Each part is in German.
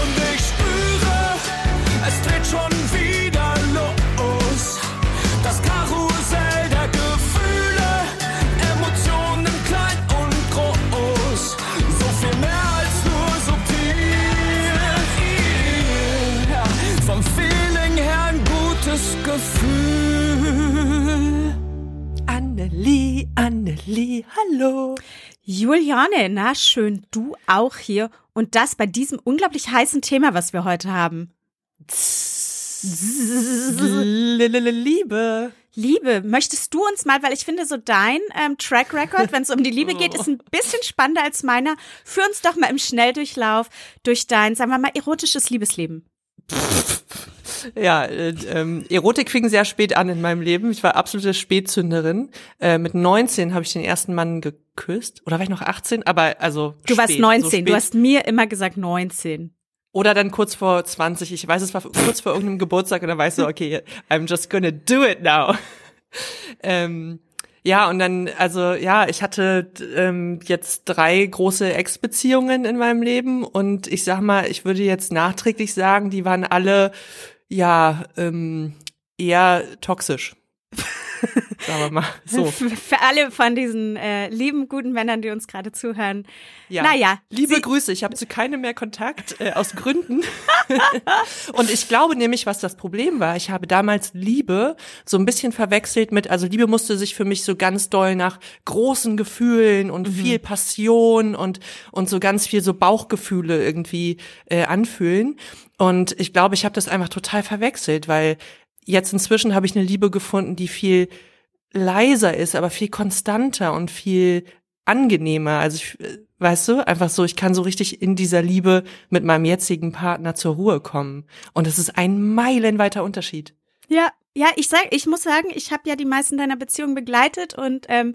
Und ich spüre, es dreht schon wieder los. Das Karussell der Gefühle, Emotionen klein und groß. So viel mehr als nur subtil. Ja, vom Feeling her ein gutes Gefühl. Annelie, Annelie, hallo. Juliane, na schön, du auch hier. Und das bei diesem unglaublich heißen Thema, was wir heute haben. Liebe. Liebe, möchtest du uns mal, weil ich finde, so dein ähm, Track Record, wenn es um die Liebe geht, ist ein bisschen spannender als meiner. Führ uns doch mal im Schnelldurchlauf durch dein, sagen wir mal, erotisches Liebesleben. Ja, äh, ähm, Erotik fing sehr spät an in meinem Leben. Ich war absolute Spätzünderin. Äh, mit 19 habe ich den ersten Mann geküsst. Oder war ich noch 18? Aber also Du warst spät, 19, so du hast mir immer gesagt 19. Oder dann kurz vor 20. Ich weiß, es war kurz vor irgendeinem Geburtstag und dann weißt du, okay, I'm just gonna do it now. ähm, ja, und dann, also ja, ich hatte ähm, jetzt drei große Ex-Beziehungen in meinem Leben und ich sag mal, ich würde jetzt nachträglich sagen, die waren alle ja ähm, eher toxisch. Sagen wir mal so. Für, alle von diesen äh, lieben, guten Männern, die uns gerade zuhören. Ja. Naja, Liebe Grüße, ich habe zu keinem mehr Kontakt, äh, aus Gründen. und ich glaube nämlich, was das Problem war, ich habe damals Liebe so ein bisschen verwechselt mit, also Liebe musste sich für mich so ganz doll nach großen Gefühlen und viel Passion und, und so ganz viel so Bauchgefühle irgendwie äh, anfühlen. Und ich glaube, ich habe das einfach total verwechselt, weil jetzt inzwischen habe ich eine Liebe gefunden, die viel leiser ist, aber viel konstanter und viel angenehmer. Also ich, äh, weißt du, einfach so, ich kann so richtig in dieser Liebe mit meinem jetzigen Partner zur Ruhe kommen. Und es ist ein meilenweiter Unterschied. Ja, ja, ich sag, ich muss sagen, ich habe ja die meisten deiner Beziehungen begleitet und ähm,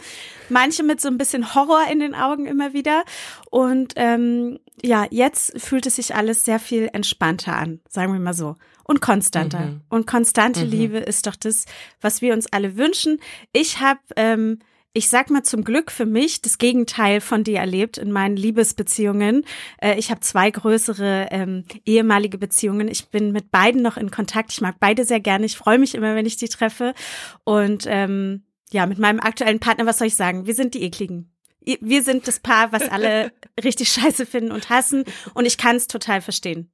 manche mit so ein bisschen Horror in den Augen immer wieder. Und ähm, ja, jetzt fühlt es sich alles sehr viel entspannter an, sagen wir mal so. Und konstanter. Mhm. Und konstante Liebe ist doch das, was wir uns alle wünschen. Ich habe ähm, ich sag mal zum Glück für mich das Gegenteil von dir erlebt in meinen Liebesbeziehungen. Äh, ich habe zwei größere ähm, ehemalige Beziehungen. Ich bin mit beiden noch in Kontakt. Ich mag beide sehr gerne. Ich freue mich immer, wenn ich die treffe. Und ähm, ja, mit meinem aktuellen Partner, was soll ich sagen? Wir sind die ekligen. Wir sind das Paar, was alle richtig scheiße finden und hassen. Und ich kann es total verstehen.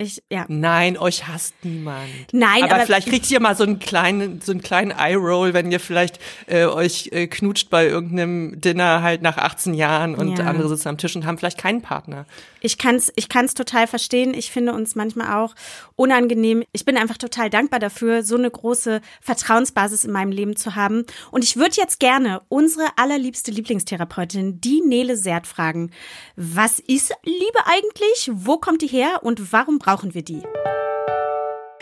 Ich, ja. Nein, euch hasst niemand. Nein, aber, aber- vielleicht kriegt ihr mal so einen kleinen, so einen kleinen Eye-Roll, wenn ihr vielleicht äh, euch äh, knutscht bei irgendeinem Dinner halt nach 18 Jahren und Ja. andere sitzen am Tisch und haben vielleicht keinen Partner. Ich kann's, ich kann's total verstehen. Ich finde uns manchmal auch unangenehm. Ich bin einfach total dankbar dafür, so eine große Vertrauensbasis in meinem Leben zu haben. Und ich würde jetzt gerne unsere allerliebste Lieblingstherapeutin, die Nele Sert, fragen. Was ist Liebe eigentlich? Wo kommt die her? Und warum brauchen wir die?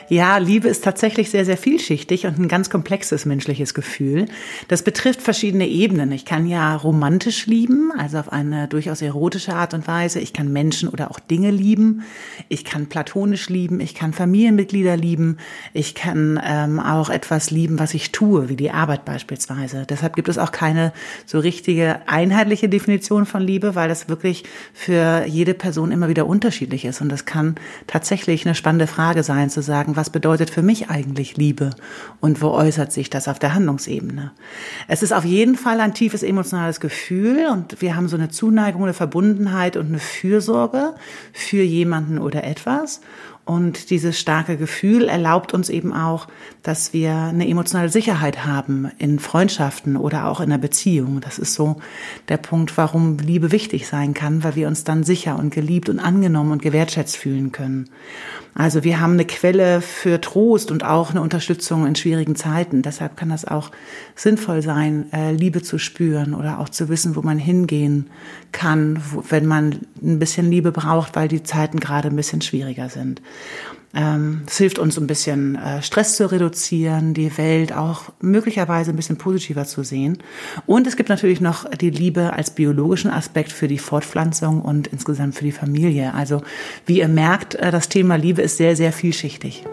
Ja, Liebe ist tatsächlich sehr, sehr vielschichtig und ein ganz komplexes menschliches Gefühl. Das betrifft verschiedene Ebenen. Ich kann ja romantisch lieben, also auf eine durchaus erotische Art und Weise. Ich kann Menschen oder auch Dinge lieben. Ich kann platonisch lieben. Ich kann Familienmitglieder lieben. Ich kann ähm, auch etwas lieben, was ich tue, wie die Arbeit beispielsweise. Deshalb gibt es auch keine so richtige einheitliche Definition von Liebe, weil das wirklich für jede Person immer wieder unterschiedlich ist. Und das kann tatsächlich eine spannende Frage sein, zu sagen, was bedeutet für mich eigentlich Liebe und wo äußert sich das auf der Handlungsebene. Es ist auf jeden Fall ein tiefes emotionales Gefühl und wir haben so eine Zuneigung, eine Verbundenheit und eine Fürsorge für jemanden oder etwas. Und dieses starke Gefühl erlaubt uns eben auch, dass wir eine emotionale Sicherheit haben in Freundschaften oder auch in einer Beziehung. Das ist so der Punkt, warum Liebe wichtig sein kann, weil wir uns dann sicher und geliebt und angenommen und gewertschätzt fühlen können. Also wir haben eine Quelle für Trost und auch eine Unterstützung in schwierigen Zeiten. Deshalb kann das auch sinnvoll sein, äh, Liebe zu spüren oder auch zu wissen, wo man hingehen kann, wenn man ein bisschen Liebe braucht, weil die Zeiten gerade ein bisschen schwieriger sind. Ähm, Es hilft uns ein bisschen äh, Stress zu reduzieren, die Welt auch möglicherweise ein bisschen positiver zu sehen. Und es gibt natürlich noch die Liebe als biologischen Aspekt für die Fortpflanzung und insgesamt für die Familie. Also wie ihr merkt, äh, das Thema Liebe ist sehr, sehr vielschichtig.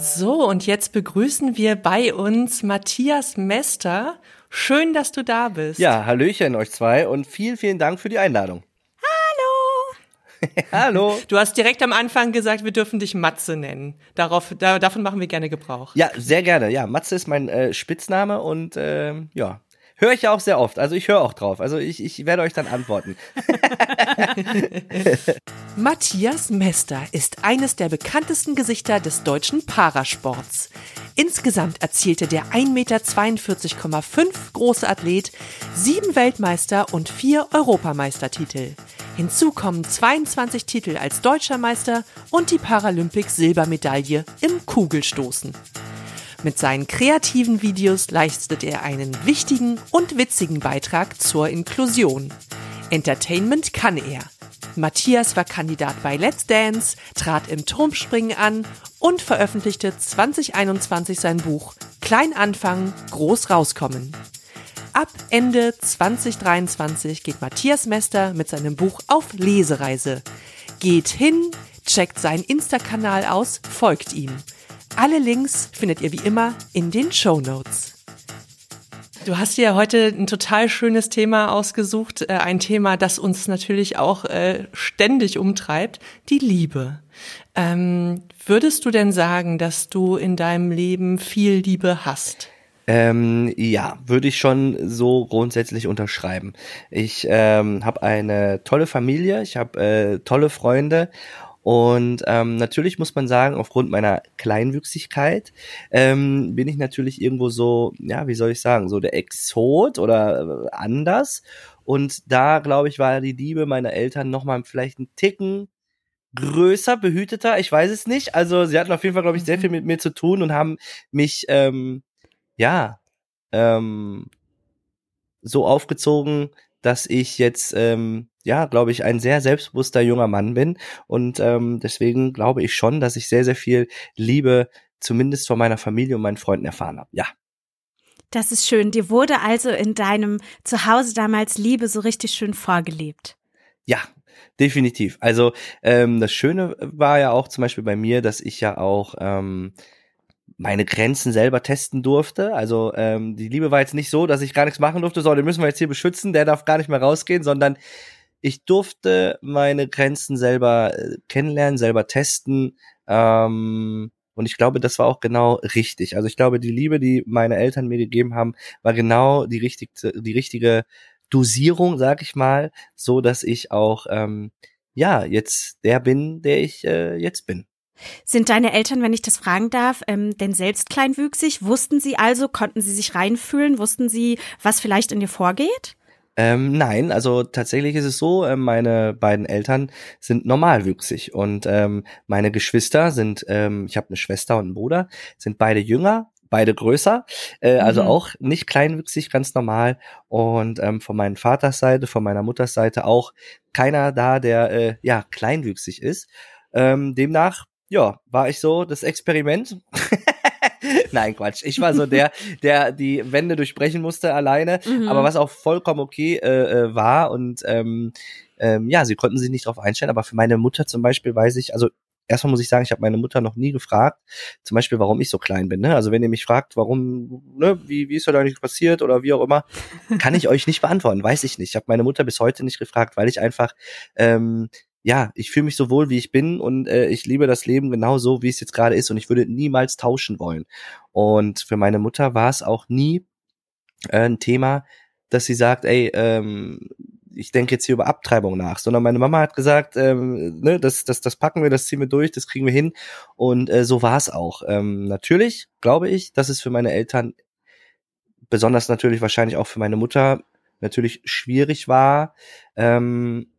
So, und jetzt begrüßen wir bei uns Matthias Mester. Schön, dass du da bist. Ja, Hallöchen euch zwei und vielen, vielen Dank für die Einladung. Hallo. Du hast direkt am Anfang gesagt, wir dürfen dich Matze nennen. Darauf, da, davon machen wir gerne Gebrauch. Ja, sehr gerne. Ja, Matze ist mein äh, Spitzname und ähm, ja, höre ich ja auch sehr oft. Also ich höre auch drauf. Also ich, ich werde euch dann antworten. Matthias Mester ist eines der bekanntesten Gesichter des deutschen Parasports. Insgesamt erzielte der 1,42,5 Meter große Athlet sieben Weltmeister und vier Europameistertitel. Hinzu kommen 22 Titel als deutscher Meister und die Paralympics Silbermedaille im Kugelstoßen. Mit seinen kreativen Videos leistet er einen wichtigen und witzigen Beitrag zur Inklusion. Entertainment kann er. Matthias war Kandidat bei Let's Dance, trat im Turmspringen an und veröffentlichte 2021 sein Buch Klein anfangen, groß rauskommen. Ab Ende 2023 geht Matthias Mester mit seinem Buch auf Lesereise. Geht hin, checkt seinen Insta-Kanal aus, folgt ihm. Alle Links findet ihr wie immer in den Show Notes. Du hast dir ja heute ein total schönes Thema ausgesucht, äh, ein Thema, das uns natürlich auch äh, ständig umtreibt, die Liebe. Ähm, würdest du denn sagen, dass du in deinem Leben viel Liebe hast? Ähm, ja, würde ich schon so grundsätzlich unterschreiben. Ich ähm, habe eine tolle Familie, ich habe äh, tolle Freunde und ähm, natürlich muss man sagen, aufgrund meiner Kleinwüchsigkeit ähm, bin ich natürlich irgendwo so, ja, wie soll ich sagen, so der Exot oder äh, anders. Und da, glaube ich, war die Liebe meiner Eltern nochmal vielleicht ein Ticken größer, behüteter, ich weiß es nicht. Also sie hatten auf jeden Fall, glaube ich, sehr viel mit mir zu tun und haben mich, ähm, ja, ähm, so aufgezogen, dass ich jetzt ähm, ja, glaube ich, ein sehr selbstbewusster junger Mann bin. Und ähm, deswegen glaube ich schon, dass ich sehr, sehr viel Liebe zumindest von meiner Familie und meinen Freunden erfahren habe. Ja. Das ist schön. Dir wurde also in deinem Zuhause damals Liebe so richtig schön vorgelebt. Ja, definitiv. Also ähm, das Schöne war ja auch zum Beispiel bei mir, dass ich ja auch ähm, meine Grenzen selber testen durfte. Also ähm, die Liebe war jetzt nicht so, dass ich gar nichts machen durfte, so, den müssen wir jetzt hier beschützen, der darf gar nicht mehr rausgehen, sondern ich durfte meine Grenzen selber äh, kennenlernen, selber testen. Ähm, und ich glaube, das war auch genau richtig. Also ich glaube, die Liebe, die meine Eltern mir gegeben haben, war genau die richtige, die richtige Dosierung, sag ich mal, so dass ich auch ähm, ja jetzt der bin, der ich äh, jetzt bin. Sind deine Eltern, wenn ich das fragen darf, ähm, denn selbst kleinwüchsig? Wussten sie also, konnten sie sich reinfühlen? Wussten sie, was vielleicht in dir vorgeht? Ähm, nein, also tatsächlich ist es so, äh, meine beiden Eltern sind normalwüchsig und ähm, meine Geschwister sind, ähm, ich habe eine Schwester und einen Bruder, sind beide jünger, beide größer, äh, also mhm. auch nicht kleinwüchsig, ganz normal. Und ähm, von meinen Vaters Seite, von meiner Mutters Seite auch keiner da, der äh, ja kleinwüchsig ist. Ähm, demnach, ja, war ich so das Experiment. Nein, Quatsch. Ich war so der, der die Wände durchbrechen musste alleine, mhm. aber was auch vollkommen okay äh, äh, war und ähm, ähm, ja, sie konnten sich nicht darauf einstellen, aber für meine Mutter zum Beispiel weiß ich, also erstmal muss ich sagen, ich habe meine Mutter noch nie gefragt, zum Beispiel, warum ich so klein bin. Ne? Also wenn ihr mich fragt, warum, ne, wie, wie ist da nicht passiert oder wie auch immer, kann ich euch nicht beantworten, weiß ich nicht. Ich habe meine Mutter bis heute nicht gefragt, weil ich einfach ähm, ja, ich fühle mich so wohl, wie ich bin und äh, ich liebe das Leben genau so, wie es jetzt gerade ist und ich würde niemals tauschen wollen. Und für meine Mutter war es auch nie äh, ein Thema, dass sie sagt, ey, ähm, ich denke jetzt hier über Abtreibung nach, sondern meine Mama hat gesagt, ähm, ne, das, das, das packen wir, das ziehen wir durch, das kriegen wir hin. Und äh, so war es auch. Ähm, natürlich glaube ich, dass es für meine Eltern, besonders natürlich wahrscheinlich auch für meine Mutter, natürlich schwierig war, ähm,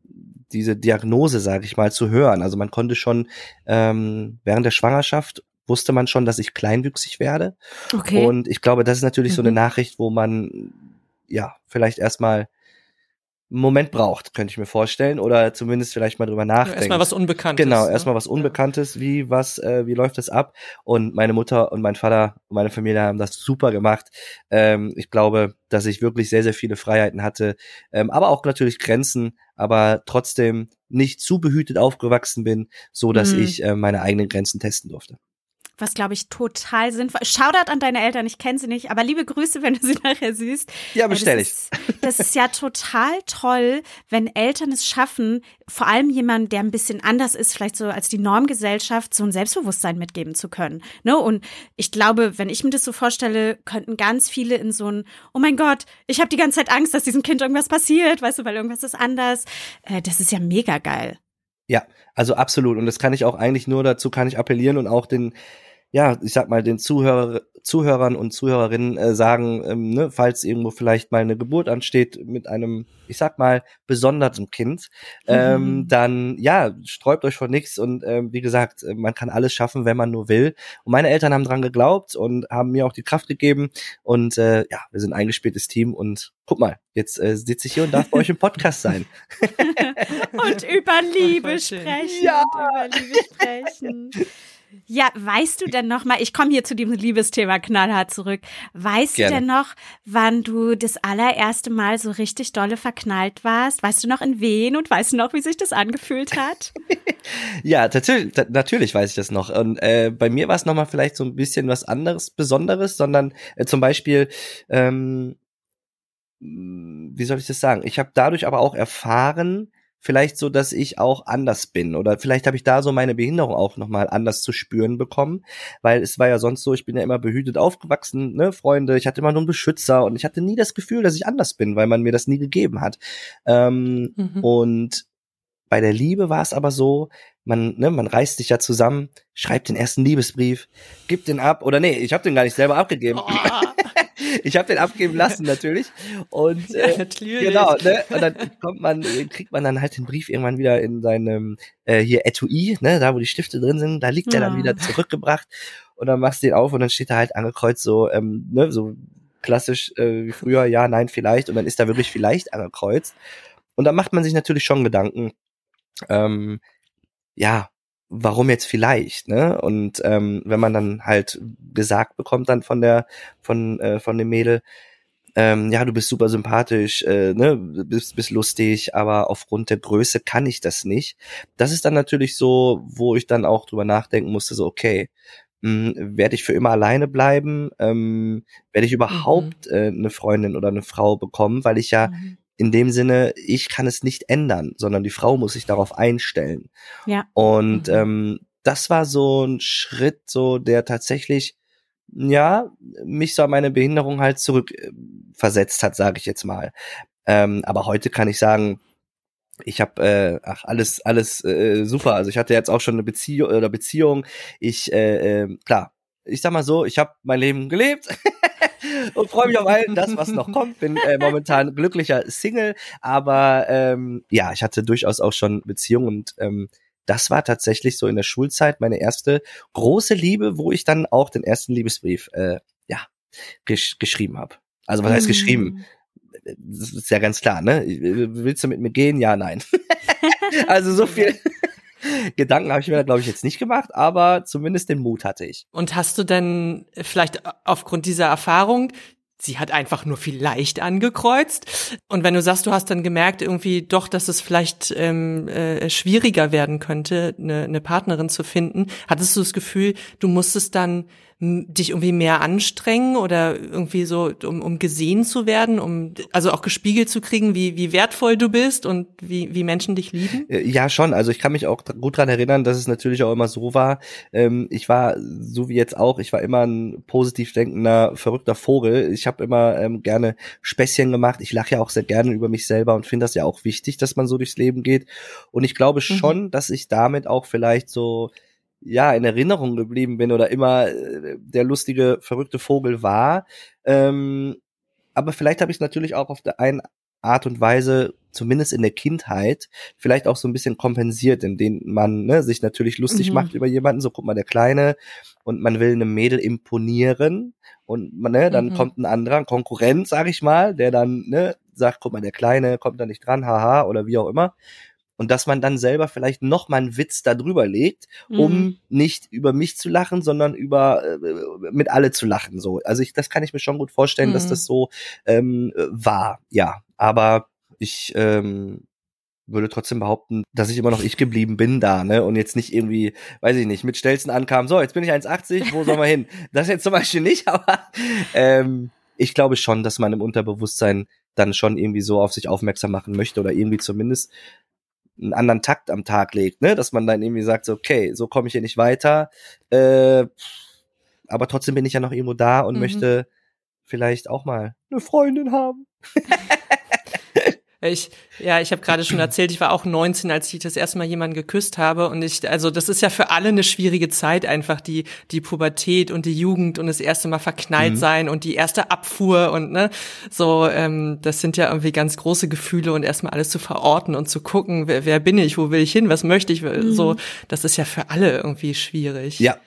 diese Diagnose, sage ich mal, zu hören. Also man konnte schon ähm, während der Schwangerschaft wusste man schon, dass ich kleinwüchsig werde. Okay. Und ich glaube, das ist natürlich mhm. so eine mhm. Nachricht, wo man ja vielleicht erstmal einen Moment braucht, könnte ich mir vorstellen, oder zumindest vielleicht mal drüber nachdenken. Erstmal was Unbekanntes. Genau, ne? erstmal was Unbekanntes, wie was, äh, wie läuft das ab? Und meine Mutter und mein Vater und meine Familie haben das super gemacht. Ähm, ich glaube, dass ich wirklich sehr, sehr viele Freiheiten hatte, ähm, aber auch natürlich Grenzen, aber trotzdem nicht zu behütet aufgewachsen bin, so dass mhm. ich äh, meine eigenen Grenzen testen durfte. Was glaube ich total sinnvoll. Shoutout an deine Eltern, ich kenne sie nicht, aber liebe Grüße, wenn du sie nachher siehst. Ja, bestell das ich. ist- Das ist ja total toll, wenn Eltern es schaffen, vor allem jemand, der ein bisschen anders ist, vielleicht so als die Normgesellschaft, so ein Selbstbewusstsein mitgeben zu können. Ne? Und ich glaube, wenn ich mir das so vorstelle, könnten ganz viele in so ein, oh mein Gott, ich habe die ganze Zeit Angst, dass diesem Kind irgendwas passiert, weißt du, weil irgendwas ist anders. Äh, das ist ja mega geil. Ja, also absolut. Und das kann ich auch eigentlich nur dazu kann ich appellieren und auch den, ja, ich sag mal, den Zuhörer, Zuhörern und Zuhörerinnen äh, sagen, ähm, ne, falls irgendwo vielleicht mal eine Geburt ansteht mit einem, ich sag mal, besonderten Kind, ähm, Mhm. dann ja, sträubt euch vor nichts und ähm, wie gesagt, äh, man kann alles schaffen, wenn man nur will. Und meine Eltern haben dran geglaubt und haben mir auch die Kraft gegeben und äh, ja, wir sind ein eingespieltes Team und guck mal, jetzt äh, sitze ich hier und darf bei euch im Podcast sein. und über Liebe sprechen. Ja. Und über Liebe sprechen. Ja, weißt du denn noch mal, ich komme hier zu diesem Liebesthema knallhart zurück. Weißt Gerne. du denn noch, wann du das allererste Mal so richtig dolle verknallt warst? Weißt du noch in wen und weißt du noch, wie sich das angefühlt hat? Ja, natürlich, natürlich weiß ich das noch. Und äh, bei mir war es nochmal vielleicht so ein bisschen was anderes, Besonderes, sondern äh, zum Beispiel, ähm, wie soll ich das sagen? Ich habe dadurch aber auch erfahren, vielleicht so, dass ich auch anders bin oder vielleicht habe ich da so meine Behinderung auch nochmal anders zu spüren bekommen, weil es war ja sonst so, ich bin ja immer behütet aufgewachsen, ne, Freunde, ich hatte immer nur einen Beschützer und ich hatte nie das Gefühl, dass ich anders bin, weil man mir das nie gegeben hat. Ähm, Mhm. und bei der Liebe war es aber so, man, ne, man reißt sich ja zusammen, schreibt den ersten Liebesbrief, gibt den ab, oder nee, ich habe den gar nicht selber abgegeben. Ich habe den abgeben lassen natürlich. Und Ja, äh, natürlich. genau, ne? Und dann kommt man, kriegt man dann halt den Brief irgendwann wieder in seinem äh, hier Etui, ne, da wo die Stifte drin sind, da liegt der dann Ja. wieder zurückgebracht und dann machst du den auf und dann steht da halt angekreuzt so, ähm, ne, so klassisch äh, wie früher, ja, nein, vielleicht und dann ist da wirklich vielleicht angekreuzt. Und dann macht man sich natürlich schon Gedanken, ähm, ja, warum jetzt vielleicht, ne? Und ähm, wenn man dann halt gesagt bekommt dann von der, von, äh, von dem Mädel, ähm, ja, du bist super sympathisch, äh, ne, bist, bist lustig, aber aufgrund der Größe kann ich das nicht. Das ist dann natürlich so, wo ich dann auch drüber nachdenken musste, so, okay, mh, werde ich für immer alleine bleiben? Ähm, werde ich überhaupt äh, eine Freundin oder eine Frau bekommen? Weil ich ja Mhm. In dem Sinne, ich kann es nicht ändern, sondern die Frau muss sich darauf einstellen. Ja. Und Mhm. ähm, das war so ein Schritt, so der tatsächlich, ja, mich so an meine Behinderung halt zurück äh, versetzt hat, sage ich jetzt mal. Ähm, aber heute kann ich sagen, ich habe äh, ach alles alles äh, super. Also ich hatte jetzt auch schon eine Beziehung oder Beziehung. Ich äh, äh, klar, ich sag mal so, ich habe mein Leben gelebt und freue mich auf all das, was noch kommt. Bin äh, momentan glücklicher Single, aber ähm, ja, ich hatte durchaus auch schon Beziehungen und ähm, das war tatsächlich so in der Schulzeit meine erste große Liebe, wo ich dann auch den ersten Liebesbrief äh, ja gesch geschrieben habe. Also was heißt Mhm. geschrieben? Das ist ja ganz klar, ne? Willst du mit mir gehen? Ja, nein. also so viel Gedanken habe ich mir glaube ich jetzt nicht gemacht, aber zumindest den Mut hatte ich. Und hast du denn vielleicht aufgrund dieser Erfahrung, sie hat einfach nur vielleicht angekreuzt, und wenn du sagst, du hast dann gemerkt irgendwie doch, dass es vielleicht ähm, äh, schwieriger werden könnte, eine, eine Partnerin zu finden, hattest du das Gefühl, du musstest dann dich irgendwie mehr anstrengen oder irgendwie so, um, um gesehen zu werden, um also auch gespiegelt zu kriegen, wie, wie wertvoll du bist und wie, wie Menschen dich lieben? Äh, Ja, schon. Also ich kann mich auch gut dran erinnern, dass es natürlich auch immer so war. Ähm, ich war, so wie jetzt auch, ich war immer ein positiv denkender, verrückter Vogel. Ich habe immer ähm, gerne Späßchen gemacht. Ich lache ja auch sehr gerne über mich selber und finde das ja auch wichtig, dass man so durchs Leben geht. Und ich glaube schon, dass ich damit auch vielleicht so ja in Erinnerung geblieben bin oder immer äh, der lustige, verrückte Vogel war. Ähm, aber vielleicht habe ich es natürlich auch auf der einen Art und Weise, zumindest in der Kindheit, vielleicht auch so ein bisschen kompensiert, indem man ne, sich natürlich lustig Mhm. macht über jemanden, so guck mal, der Kleine, und man will einem Mädel imponieren und man, ne, dann Mhm. kommt ein anderer, ein Konkurrent, sag ich mal, der dann ne, sagt, guck mal, der Kleine kommt da nicht dran, haha, oder wie auch immer. Und dass man dann selber vielleicht noch mal einen Witz da drüber legt, um Mhm. nicht über mich zu lachen, sondern über äh, mit alle zu lachen. So, also ich, das kann ich mir schon gut vorstellen, dass Mhm. das so ähm, äh, war. Ja, aber ich ähm, würde trotzdem behaupten, dass ich immer noch ich geblieben bin da, ne? Und jetzt nicht irgendwie, weiß ich nicht, mit Stelzen ankam, so, jetzt bin ich 1,80, wo sollen wir hin? Das jetzt zum Beispiel nicht, aber ähm, ich glaube schon, dass man im Unterbewusstsein dann schon irgendwie so auf sich aufmerksam machen möchte oder irgendwie zumindest einen anderen Takt am Tag legt, ne? Dass man dann irgendwie sagt, so, okay, so komme ich hier nicht weiter, äh, aber trotzdem bin ich ja noch irgendwo da und Mhm. möchte vielleicht auch mal eine Freundin haben. Ich, ja, ich habe gerade schon erzählt, ich war auch 19, als ich das erste Mal jemanden geküsst habe. Und ich, also das ist ja für alle eine schwierige Zeit, einfach die, die Pubertät und die Jugend und das erste Mal verknallt sein und die erste Abfuhr und ne, so, ähm, das sind ja irgendwie ganz große Gefühle und erstmal alles zu verorten und zu gucken, wer, wer bin ich, wo will ich hin, was möchte ich, so, das ist ja für alle irgendwie schwierig. Ja,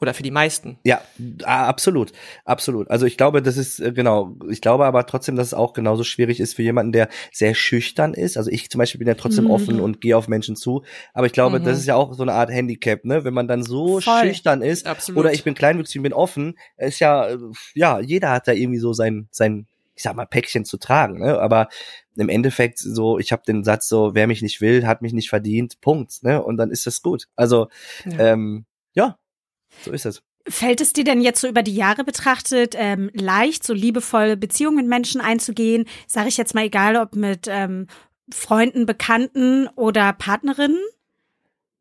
Oder für die meisten. Ja, absolut, absolut. Also ich glaube, das ist äh, genau. Ich glaube aber trotzdem, dass es auch genauso schwierig ist für jemanden, der sehr schüchtern ist. Also ich zum Beispiel bin ja trotzdem Mhm. offen und gehe auf Menschen zu. Aber ich glaube, Mhm. das ist ja auch so eine Art Handicap, ne? Wenn man dann so Voll. schüchtern ist Absolut. oder ich bin kleinwüchsig und bin offen, ist ja äh, ja jeder hat da irgendwie so sein sein ich sag mal Päckchen zu tragen. Ne? Aber im Endeffekt so, ich habe den Satz so, wer mich nicht will, hat mich nicht verdient. Punkt. Ne? Und dann ist das gut. Also Ja. ähm, ja, so ist es. Fällt es dir denn jetzt so über die Jahre betrachtet ähm, leicht, so liebevolle Beziehungen mit Menschen einzugehen? Sage ich jetzt mal, egal ob mit ähm, Freunden, Bekannten oder Partnerinnen?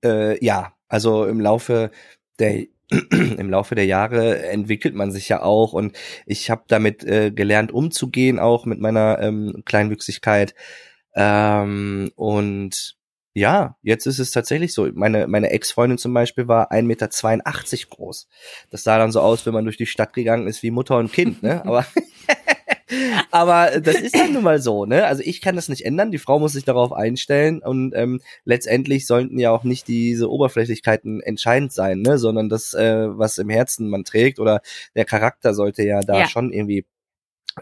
Äh, ja, also im Laufe der im Laufe der Jahre entwickelt man sich ja auch und ich habe damit äh, gelernt umzugehen auch mit meiner ähm, Kleinwüchsigkeit ähm, und ja, jetzt ist es tatsächlich so. Meine, meine Ex-Freundin zum Beispiel war 1,82 Meter groß. Das sah dann so aus, wenn man durch die Stadt gegangen ist wie Mutter und Kind, ne? Aber, aber das ist dann nun mal so, ne? Also ich kann das nicht ändern. Die Frau muss sich darauf einstellen und ähm, letztendlich sollten ja auch nicht diese Oberflächlichkeiten entscheidend sein, ne? Sondern das, äh, was im Herzen man trägt oder der Charakter sollte ja da Ja. schon irgendwie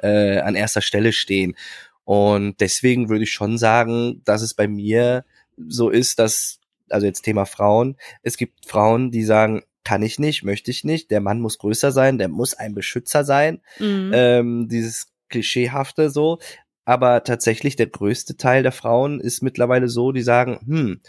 äh, an erster Stelle stehen. Und deswegen würde ich schon sagen, dass es bei mir so ist, dass, also jetzt Thema Frauen, es gibt Frauen, die sagen, kann ich nicht, möchte ich nicht, der Mann muss größer sein, der muss ein Beschützer sein, Mhm. ähm, dieses Klischeehafte so. Aber tatsächlich der größte Teil der Frauen ist mittlerweile so, die sagen, hm,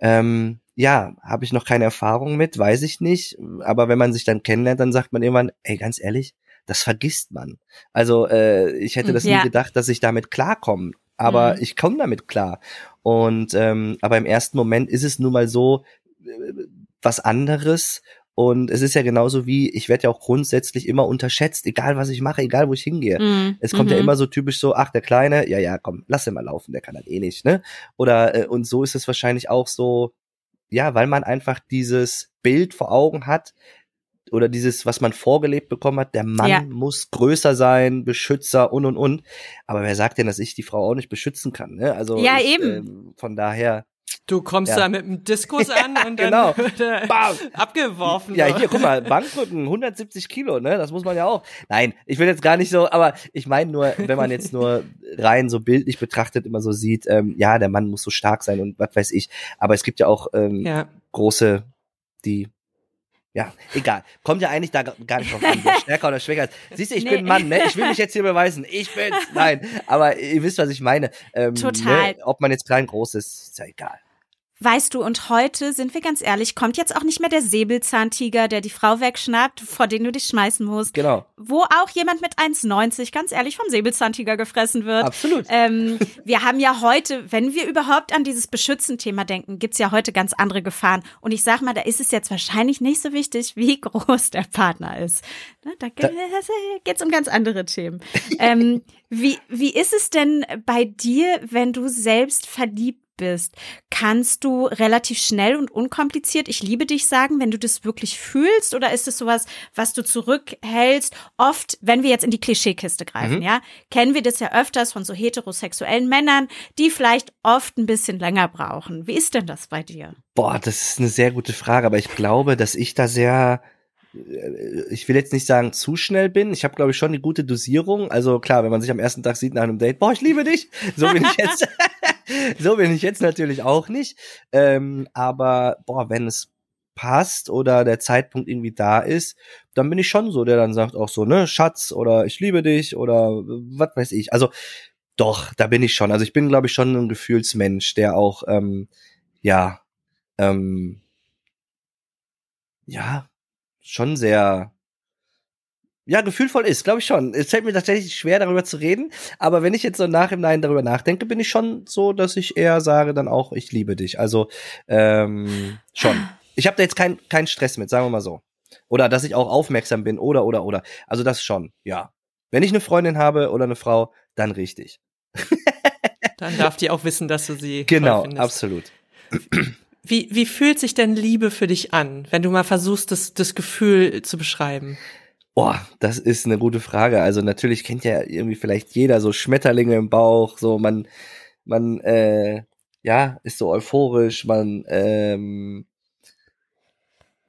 ähm, ja, habe ich noch keine Erfahrung mit, weiß ich nicht. Aber wenn man sich dann kennenlernt, dann sagt man irgendwann, ey, ganz ehrlich, das vergisst man. Also äh, ich hätte das Ja. nie gedacht, dass ich damit klarkomme. Aber Mhm. ich komme damit klar. Und ähm, aber im ersten Moment ist es nun mal so äh, was anderes. Und es ist ja genauso wie, ich werde ja auch grundsätzlich immer unterschätzt, egal was ich mache, egal wo ich hingehe. Mhm. Es kommt ja Mhm. immer so typisch so, ach, der Kleine, ja, ja, komm, lass ihn mal laufen, der kann das eh nicht, ne? Oder, äh, und so ist es wahrscheinlich auch so, ja, weil man einfach dieses Bild vor Augen hat, oder dieses, was man vorgelebt bekommen hat, der Mann Ja. muss größer sein, Beschützer und und und. Aber wer sagt denn, dass ich die Frau auch nicht beschützen kann? Ne? Also Ja, ich, eben. ähm, von daher, Du kommst Ja. da mit einem Diskus an und dann Genau. wird er Bam. abgeworfen. Ja, hier, guck mal, Bankdrücken, 170 Kilo, ne? Das muss man ja auch. Nein, ich will jetzt gar nicht so, aber ich meine nur, wenn man jetzt nur rein so bildlich betrachtet immer so sieht, ähm, ja, der Mann muss so stark sein und was weiß ich. Aber es gibt ja auch ähm, Ja. große, die ja, egal. Kommt ja eigentlich da gar nicht drauf an, wer stärker oder schwächer ist. Siehst du, ich Nee. bin Mann, ne? Ich will mich jetzt hier beweisen. Ich bin's. Nein. Aber ihr wisst, was ich meine. Ähm, Total. Ne? Ob man jetzt klein, groß ist, ist ja egal. Weißt du, und heute, sind wir ganz ehrlich, kommt jetzt auch nicht mehr der Säbelzahntiger, der die Frau wegschnappt, vor den du dich schmeißen musst. Genau. Wo auch jemand mit 1,90 ganz ehrlich vom Säbelzahntiger gefressen wird. Absolut. Ähm, wir haben ja heute, wenn wir überhaupt an dieses Beschützen-Thema denken, gibt's ja heute ganz andere Gefahren. Und ich sag mal, da ist es jetzt wahrscheinlich nicht so wichtig, wie groß der Partner ist. Ne, da ge- geht's um ganz andere Themen. ähm, wie, wie ist es denn bei dir, wenn du selbst verliebt bist? Kannst du relativ schnell und unkompliziert ich liebe dich sagen, wenn du das wirklich fühlst? Oder ist es sowas, was du zurückhältst? Oft, wenn wir jetzt in die Klischeekiste greifen, Mhm. ja, kennen wir das ja öfters von so heterosexuellen Männern, die vielleicht oft ein bisschen länger brauchen. Wie ist denn das bei dir? Boah, das ist eine sehr gute Frage, aber ich glaube, dass ich da sehr, äh, ich will jetzt nicht sagen zu schnell bin. Ich habe, glaube ich, schon eine gute Dosierung. Also klar, wenn man sich am ersten Tag sieht nach einem Date, boah, ich liebe dich. So bin ich jetzt, so bin ich jetzt natürlich auch nicht. Ähm, aber boah, wenn es passt oder der Zeitpunkt irgendwie da ist, dann bin ich schon so, der dann sagt auch so, ne, Schatz oder ich liebe dich oder was weiß ich. Also Doch, da bin ich schon. Also ich bin, glaube ich, schon ein Gefühlsmensch, der auch, ähm, ja, ähm, ja, schon sehr, ja, gefühlvoll ist, glaube ich schon. Es fällt mir tatsächlich schwer, darüber zu reden, aber wenn ich jetzt so nach im Nein darüber nachdenke, bin ich schon so, dass ich eher sage dann auch, ich liebe dich. Also ähm, schon. Ich habe da jetzt keinen keinen Stress mit, sagen wir mal so. Oder dass ich auch aufmerksam bin, oder, oder, oder. Also das schon, ja. Wenn ich eine Freundin habe oder eine Frau, dann richtig. Dann darf die auch wissen, dass du sie Genau, absolut. Wie, wie fühlt sich denn Liebe für dich an, wenn du mal versuchst, das, das Gefühl zu beschreiben? Boah, das ist eine gute Frage. Also natürlich kennt ja irgendwie vielleicht jeder so Schmetterlinge im Bauch, so man, man, äh, ja, ist so euphorisch, man, ähm,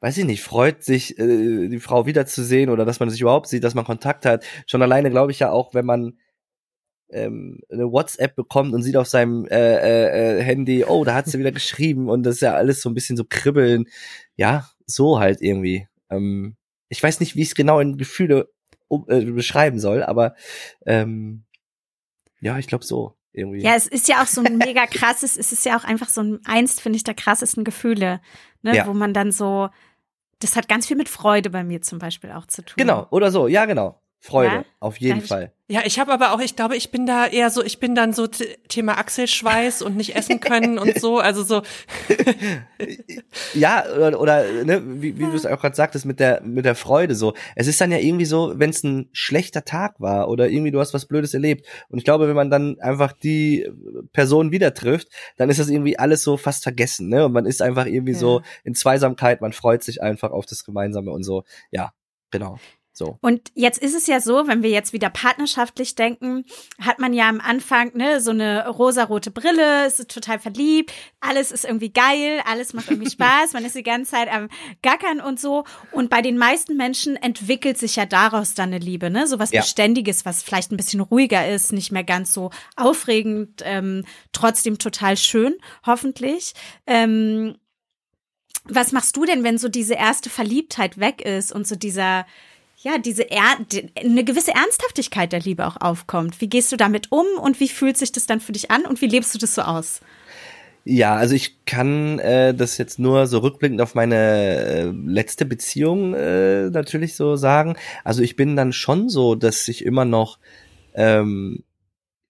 weiß ich nicht, freut sich, äh, die Frau wiederzusehen oder dass man sich überhaupt sieht, dass man Kontakt hat. Schon alleine glaube ich ja auch, wenn man ähm, eine WhatsApp bekommt und sieht auf seinem äh, äh, äh, Handy, oh, da hat sie wieder geschrieben und das ist ja alles so ein bisschen so kribbeln. Ja, so halt irgendwie. Ähm, ich weiß nicht, wie ich es genau in Gefühle um, äh, beschreiben soll, aber ähm, ja, ich glaube so irgendwie. Ja, es ist ja auch so ein mega krasses, es ist ja auch einfach so ein eins, finde ich, der krassesten Gefühle, ne, Ja. wo man dann so, das hat ganz viel mit Freude bei mir zum Beispiel auch zu tun. Genau, oder so, ja, genau. Freude, Ja, auf jeden gleich. Fall. Ja, ich habe aber auch, ich glaube, ich bin da eher so, ich bin dann so Thema Achselschweiß und nicht essen können und so, also so, Ja, oder, oder ne, wie, wie du es auch gerade sagtest, mit der, mit der Freude so. Es ist dann ja irgendwie so, wenn es ein schlechter Tag war oder irgendwie du hast was Blödes erlebt. Und ich glaube, wenn man dann einfach die Person wieder trifft, dann ist das irgendwie alles so fast vergessen, ne? Und man ist einfach irgendwie Ja. so in Zweisamkeit, man freut sich einfach auf das Gemeinsame und so. Ja, genau. So. Und jetzt ist es ja so, wenn wir jetzt wieder partnerschaftlich denken, hat man ja am Anfang ne, so eine rosarote Brille, ist total verliebt, alles ist irgendwie geil, alles macht irgendwie Spaß, man ist die ganze Zeit am Gackern und so. Und bei den meisten Menschen entwickelt sich ja daraus dann eine Liebe, ne? So was Ja. Beständiges, was vielleicht ein bisschen ruhiger ist, nicht mehr ganz so aufregend, ähm, trotzdem total schön, hoffentlich. Ähm, was machst du denn, wenn so diese erste Verliebtheit weg ist und so dieser, ja, diese er eine gewisse Ernsthaftigkeit der Liebe auch aufkommt? Wie gehst du damit um und wie fühlt sich das dann für dich an und wie lebst du das so aus? Ja, also ich kann äh, das jetzt nur so rückblickend auf meine äh, letzte Beziehung äh, natürlich so sagen. Also ich bin dann schon so, dass ich immer noch, ähm,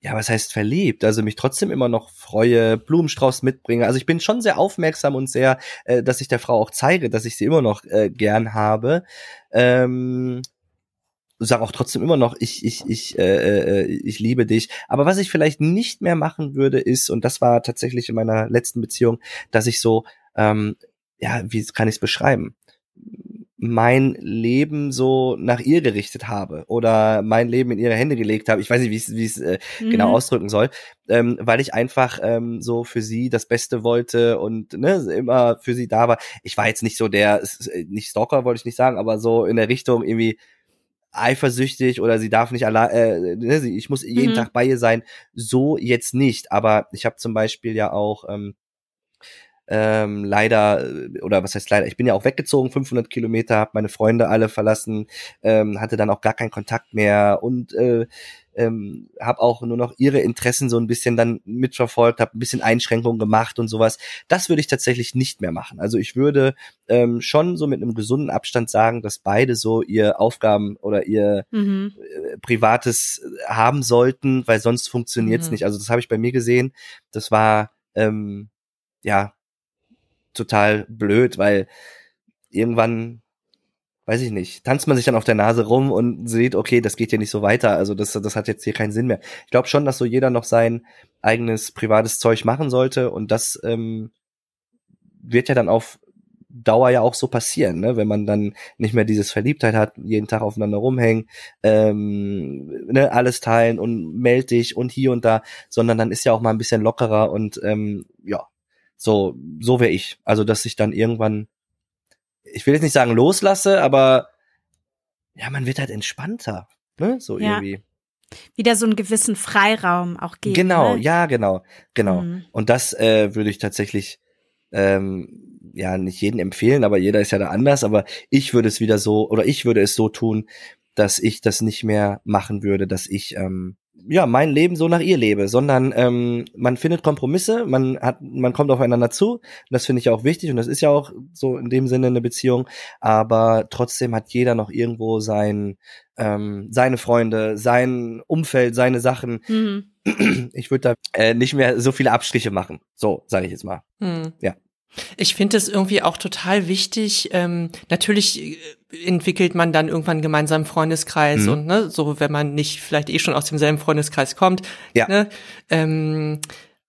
ja, was heißt verliebt? Also mich trotzdem immer noch freue, Blumenstrauß mitbringe. Also ich bin schon sehr aufmerksam und sehr, äh, dass ich der Frau auch zeige, dass ich sie immer noch äh, gern habe. Ähm, sage auch trotzdem immer noch, ich, ich, ich, äh, äh, ich liebe dich. Aber was ich vielleicht nicht mehr machen würde, ist, und das war tatsächlich in meiner letzten Beziehung, dass ich so, ähm, ja, wie kann ich es beschreiben? Mein Leben so nach ihr gerichtet habe oder mein Leben in ihre Hände gelegt habe. Ich weiß nicht, wie ich es wie ich's, äh, genau Mhm. ausdrücken soll, ähm, weil ich einfach ähm, so für sie das Beste wollte und ne, immer für sie da war. Ich war jetzt nicht so der, äh, nicht Stalker wollte ich nicht sagen, aber so in der Richtung irgendwie eifersüchtig oder sie darf nicht allein, äh, ne, ich muss jeden Mhm. Tag bei ihr sein. So jetzt nicht, aber ich habe zum Beispiel ja auch ähm, ähm, leider, oder was heißt leider, ich bin ja auch weggezogen, 500 Kilometer, habe meine Freunde alle verlassen, ähm, hatte dann auch gar keinen Kontakt mehr und äh, ähm, habe auch nur noch ihre Interessen so ein bisschen dann mitverfolgt, habe ein bisschen Einschränkungen gemacht und sowas. Das würde ich tatsächlich nicht mehr machen. Also ich würde ähm, schon so mit einem gesunden Abstand sagen, dass beide so ihr Aufgaben oder ihr Mhm. äh, Privates haben sollten, weil sonst funktioniert's Mhm. nicht. Also das habe ich bei mir gesehen. Das war ähm, ja total blöd, weil irgendwann weiß ich nicht, tanzt man sich dann auf der Nase rum und sieht, okay, das geht hier nicht so weiter. Also das, das hat jetzt hier keinen Sinn mehr. Ich glaube schon, dass so jeder noch sein eigenes privates Zeug machen sollte und das ähm, wird ja dann auf Dauer ja auch so passieren, ne? wenn man dann nicht mehr dieses Verliebtheit hat, jeden Tag aufeinander rumhängen, ähm, ne, alles teilen und meld dich und hier und da, sondern dann ist ja auch mal ein bisschen lockerer und ähm, ja, so so wäre ich. Also dass ich dann irgendwann, ich will jetzt nicht sagen loslasse, aber ja, man wird halt entspannter, ne? So Ja. irgendwie. Wieder so einen gewissen Freiraum auch geben. Genau, ne? ja, genau, genau. Mhm. Und das äh, würde ich tatsächlich ähm, ja nicht jeden empfehlen, aber jeder ist ja da anders. Aber ich würde es wieder so oder ich würde es so tun, dass ich das nicht mehr machen würde, dass ich ähm, ja mein Leben so nach ihr lebe, sondern ähm, man findet Kompromisse, man hat, man kommt aufeinander zu. Das finde ich auch wichtig und das ist ja auch so in dem Sinne eine Beziehung. Aber trotzdem hat jeder noch irgendwo sein ähm, seine Freunde, sein Umfeld, seine Sachen. Mhm. Ich würde da äh, nicht mehr so viele Abstriche machen. So sage ich jetzt mal. Hm. Ja. Ich finde es irgendwie auch total wichtig. Ähm, natürlich äh, entwickelt man dann irgendwann einen gemeinsamen Freundeskreis Mhm. und ne, so, wenn man nicht vielleicht eh schon aus demselben Freundeskreis kommt. Ja. Ne, ähm,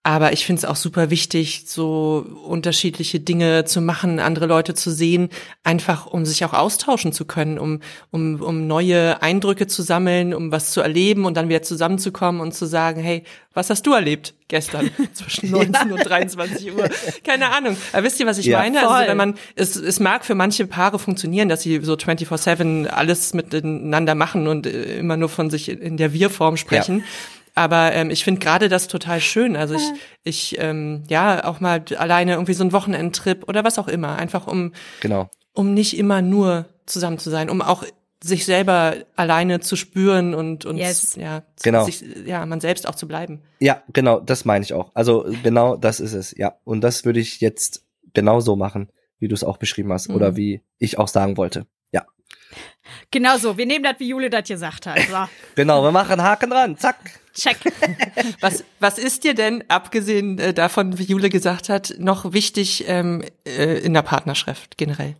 aber ich finde es auch super wichtig, so unterschiedliche Dinge zu machen, andere Leute zu sehen, einfach um sich auch austauschen zu können, um, um, um neue Eindrücke zu sammeln, um was zu erleben und dann wieder zusammenzukommen und zu sagen, hey, was hast du erlebt gestern zwischen 19 und 23 Uhr? Keine Ahnung. Aber wisst ihr, was ich Ja. meine? Voll. Also wenn man, es, es mag für manche Paare funktionieren, dass sie so 24-7 alles miteinander machen und äh, immer nur von sich in der Wir-Form sprechen. Aber ähm, ich finde gerade das total schön. Also ich, ich ähm, ja, auch mal alleine irgendwie so ein Wochenendtrip oder was auch immer. Einfach um, Genau. um nicht immer nur zusammen zu sein, um auch sich selber alleine zu spüren und, und Yes. ja, Genau. sich, ja, man selbst auch zu bleiben. Ja, genau, das meine ich auch. Also genau das ist es, ja. Und das würde ich jetzt genau so machen, wie du es auch beschrieben hast oder Mhm. wie ich auch sagen wollte. Genau so. Wir nehmen das, wie Jule das gesagt hat. So, genau, wir machen Haken dran, zack. check. Was, was ist dir denn, abgesehen äh, davon, wie Jule gesagt hat, noch wichtig ähm, äh, in der Partnerschaft generell?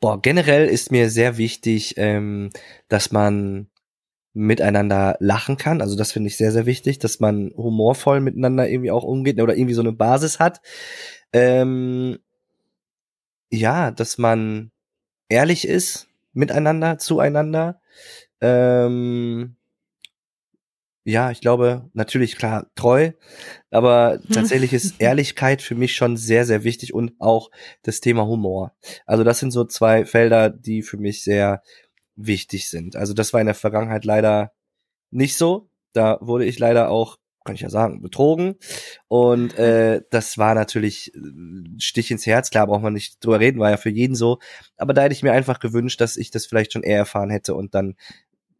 Boah, generell ist mir sehr wichtig, ähm, dass man miteinander lachen kann. Also das finde ich sehr, sehr wichtig, dass man humorvoll miteinander irgendwie auch umgeht oder irgendwie so eine Basis hat. Ähm, ja, dass man ehrlich ist miteinander, zueinander. Ähm, ja, ich glaube, natürlich, klar, treu, aber tatsächlich ist Ehrlichkeit für mich schon sehr, sehr wichtig und auch das Thema Humor. Also das sind so zwei Felder, die für mich sehr wichtig sind. Also das war in der Vergangenheit leider nicht so. Da wurde ich leider auch, kann ich ja sagen, betrogen. Und äh, das war natürlich ein Stich ins Herz. Klar, braucht man nicht drüber reden, war ja für jeden so. Aber da hätte ich mir einfach gewünscht, dass ich das vielleicht schon eher erfahren hätte und dann,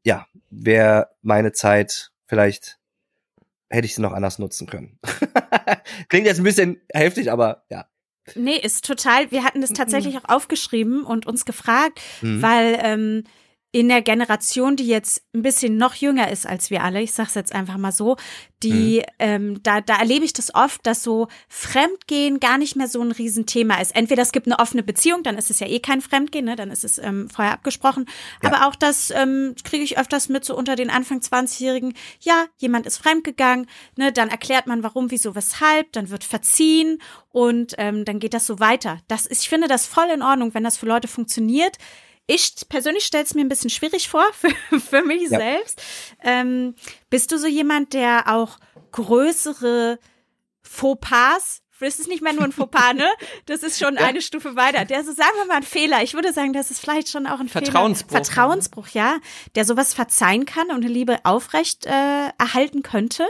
ja, wäre meine Zeit vielleicht hätte ich sie noch anders nutzen können. Klingt jetzt ein bisschen heftig, aber ja. Nee, ist total. Wir hatten das tatsächlich auch aufgeschrieben und uns gefragt, Mhm. weil ähm, in der Generation, die jetzt ein bisschen noch jünger ist als wir alle, ich sag's jetzt einfach mal so, die, ähm, da, da erlebe ich das oft, dass so Fremdgehen gar nicht mehr so ein Riesenthema ist. Entweder es gibt eine offene Beziehung, dann ist es ja eh kein Fremdgehen, ne? dann ist es ähm, vorher abgesprochen. Ja. Aber auch das ähm, kriege ich öfters mit so unter den Anfang 20-Jährigen. Ja, jemand ist fremdgegangen, ne? dann erklärt man warum, wieso, weshalb, dann wird verziehen und ähm, dann geht das so weiter. Das ist, ich finde das voll in Ordnung, wenn das für Leute funktioniert. Ich persönlich stelle es mir ein bisschen schwierig vor für, für mich Ja. selbst. Ähm, bist du so jemand, der auch größere Fauxpas das ist nicht mehr nur ein Fauxpas, ne? Das ist schon eine Stufe weiter. Der so, sagen wir mal, ein Fehler. Ich würde sagen, das ist vielleicht schon auch ein Vertrauensbruch. Fehler. Vertrauensbruch, ja. Der sowas verzeihen kann und eine Liebe aufrecht äh, erhalten könnte.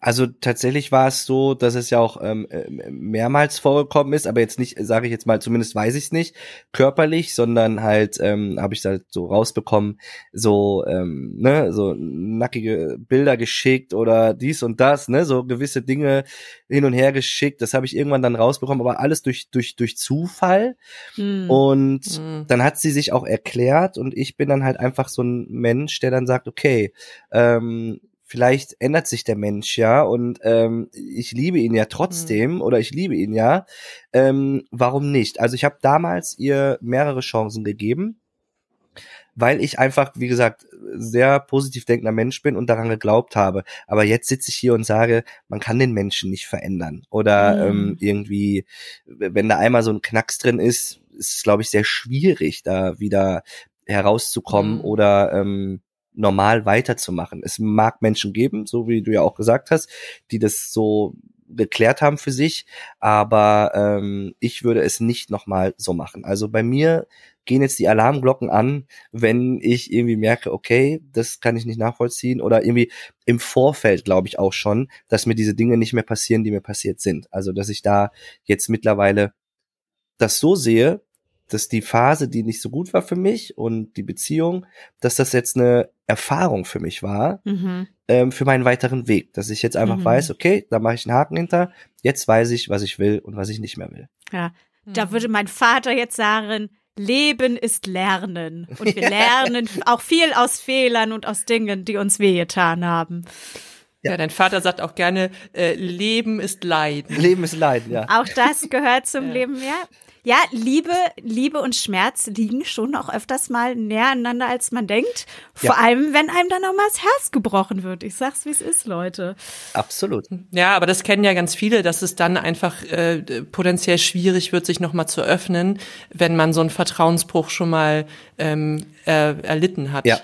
Also tatsächlich war es so, dass es ja auch ähm, äh, mehrmals vorgekommen ist, aber jetzt nicht, sage ich jetzt mal, zumindest weiß ich es nicht, körperlich, sondern halt ähm, habe ich halt so rausbekommen, so ähm, ne, so nackige Bilder geschickt oder dies und das, ne, so gewisse Dinge hin und her geschickt. Das habe ich irgendwann dann rausbekommen, aber alles durch durch durch Zufall. Hm. Und Mhm. dann hat sie sich auch erklärt und ich bin dann halt einfach so ein Mensch, der dann sagt, okay, ähm, vielleicht ändert sich der Mensch ja und ähm, ich liebe ihn ja trotzdem oder ich liebe ihn ja. Ähm, warum nicht? Also ich habe damals ihr mehrere Chancen gegeben, weil ich einfach, wie gesagt, sehr positiv denkender Mensch bin und daran geglaubt habe. Aber jetzt sitze ich hier und sage, man kann den Menschen nicht verändern. Oder Mhm. ähm, irgendwie, wenn da einmal so ein Knacks drin ist, ist es, glaube ich, sehr schwierig, da wieder herauszukommen Mhm. oder ähm, normal weiterzumachen. Es mag Menschen geben, so wie du ja auch gesagt hast, die das so geklärt haben für sich, aber ähm, ich würde es nicht nochmal so machen. Also bei mir gehen jetzt die Alarmglocken an, wenn ich irgendwie merke, okay, das kann ich nicht nachvollziehen oder irgendwie im Vorfeld glaube ich auch schon, dass mir diese Dinge nicht mehr passieren, die mir passiert sind. Also dass ich da jetzt mittlerweile das so sehe, dass die Phase, die nicht so gut war für mich und die Beziehung, dass das jetzt eine Erfahrung für mich war, Mhm. ähm, für meinen weiteren Weg, dass ich jetzt einfach Mhm. weiß, okay, da mache ich einen Haken hinter, jetzt weiß ich, was ich will und was ich nicht mehr will. Ja, da Mhm. würde mein Vater jetzt sagen, Leben ist Lernen. Und wir lernen auch viel aus Fehlern und aus Dingen, die uns wehgetan haben. Ja, dein Vater sagt auch gerne, äh, Leben ist Leiden. Leben ist Leiden, ja. Auch das gehört zum Ja. Leben, ja. Ja, Liebe, Liebe und Schmerz liegen schon auch öfters mal näher aneinander, als man denkt. Vor Ja. allem, wenn einem dann auch mal das Herz gebrochen wird. Ich sag's, wie es ist, Leute. Absolut. Ja, aber das kennen ja ganz viele, dass es dann einfach äh, potenziell schwierig wird, sich nochmal zu öffnen, wenn man so einen Vertrauensbruch schon mal ähm, äh, erlitten hat. Ja.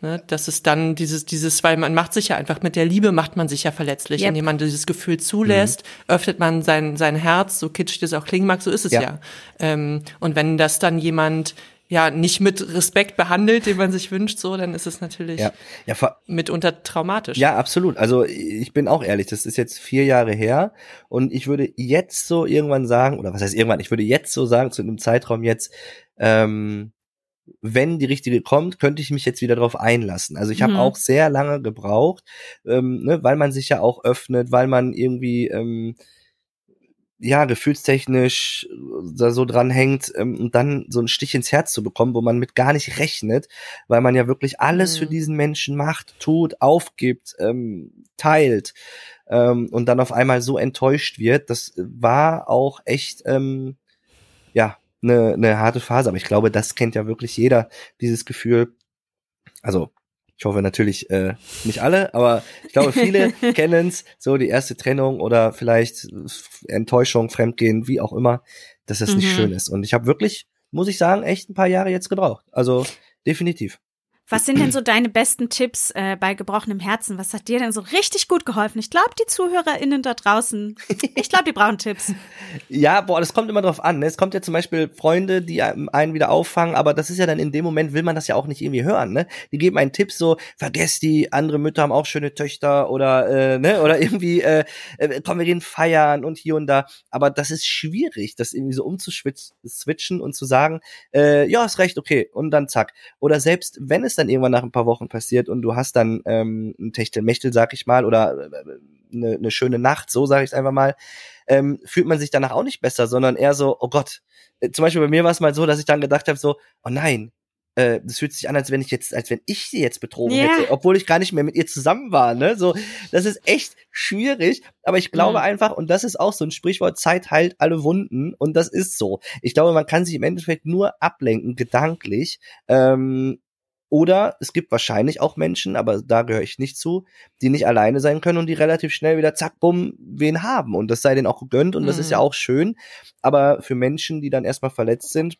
Ne, das ist dann dieses, dieses, weil man macht sich ja einfach mit der Liebe macht man sich ja verletzlich, Yep. indem man dieses Gefühl zulässt, öffnet man sein, sein Herz, so kitschig das auch klingen mag, so ist es ja. Ja. Ähm, und wenn das dann jemand ja nicht mit Respekt behandelt, den man sich wünscht, so, dann ist es natürlich Ja, ja, mitunter traumatisch. ja, absolut. Also ich bin auch ehrlich, das ist jetzt vier Jahre her und ich würde jetzt so irgendwann sagen, oder was heißt irgendwann, ich würde jetzt so sagen, zu einem Zeitraum jetzt, ähm, wenn die richtige kommt, könnte ich mich jetzt wieder drauf einlassen. Also ich habe Mhm. auch sehr lange gebraucht, ähm, ne, weil man sich ja auch öffnet, weil man irgendwie ähm, ja gefühlstechnisch da so dran hängt ähm, und dann so einen Stich ins Herz zu bekommen, wo man mit gar nicht rechnet, weil man ja wirklich alles Mhm. für diesen Menschen macht, tut, aufgibt, ähm, teilt ähm, und dann auf einmal so enttäuscht wird. Das war auch echt ähm, ja eine, eine harte Phase, aber ich glaube, das kennt ja wirklich jeder, dieses Gefühl. Also ich hoffe natürlich äh, nicht alle, aber ich glaube, viele kennen's, so die erste Trennung oder vielleicht Enttäuschung, Fremdgehen, wie auch immer, dass das nicht Mhm. schön ist. Und ich habe wirklich, muss ich sagen, echt ein paar Jahre jetzt gebraucht. Also definitiv. Was sind denn so deine besten Tipps äh, bei gebrochenem Herzen? Was hat dir denn so richtig gut geholfen? Ich glaube, die ZuhörerInnen da draußen, ich glaube, die brauchen Tipps. Ja, boah, das kommt immer drauf an. Ne? Es kommt ja zum Beispiel Freunde, die einen wieder auffangen, aber das ist ja dann in dem Moment, will man das ja auch nicht irgendwie hören. Ne? Die geben einen Tipp so, vergesst die, andere Mütter haben auch schöne Töchter oder äh, ne oder irgendwie, äh, äh, komm, wir gehen feiern und hier und da. Aber das ist schwierig, das irgendwie so umzuswitchen und zu sagen, äh, ja, ist recht, okay, und dann zack. Oder selbst wenn es dann irgendwann nach ein paar Wochen passiert und du hast dann ähm, ein Techtelmechtel, sag ich mal, oder äh, eine, eine schöne Nacht, so sage ich es einfach mal, ähm, fühlt man sich danach auch nicht besser, sondern eher so, oh Gott. Äh, Zum Beispiel bei mir war es mal so, dass ich dann gedacht habe, so, oh nein, äh, das fühlt sich an, als wenn ich jetzt, als wenn ich sie jetzt betrogen Ja. hätte, obwohl ich gar nicht mehr mit ihr zusammen war, ne? So, das ist echt schwierig, aber ich glaube Mhm. einfach, und das ist auch so ein Sprichwort, Zeit heilt alle Wunden, und das ist so. Ich glaube, man kann sich im Endeffekt nur ablenken, gedanklich, ähm, oder es gibt wahrscheinlich auch Menschen, aber da gehöre ich nicht zu, die nicht alleine sein können und die relativ schnell wieder zack, bumm, wen haben. Und das sei denen auch gegönnt und das ist Mhm. ja auch schön. Aber für Menschen, die dann erstmal verletzt sind,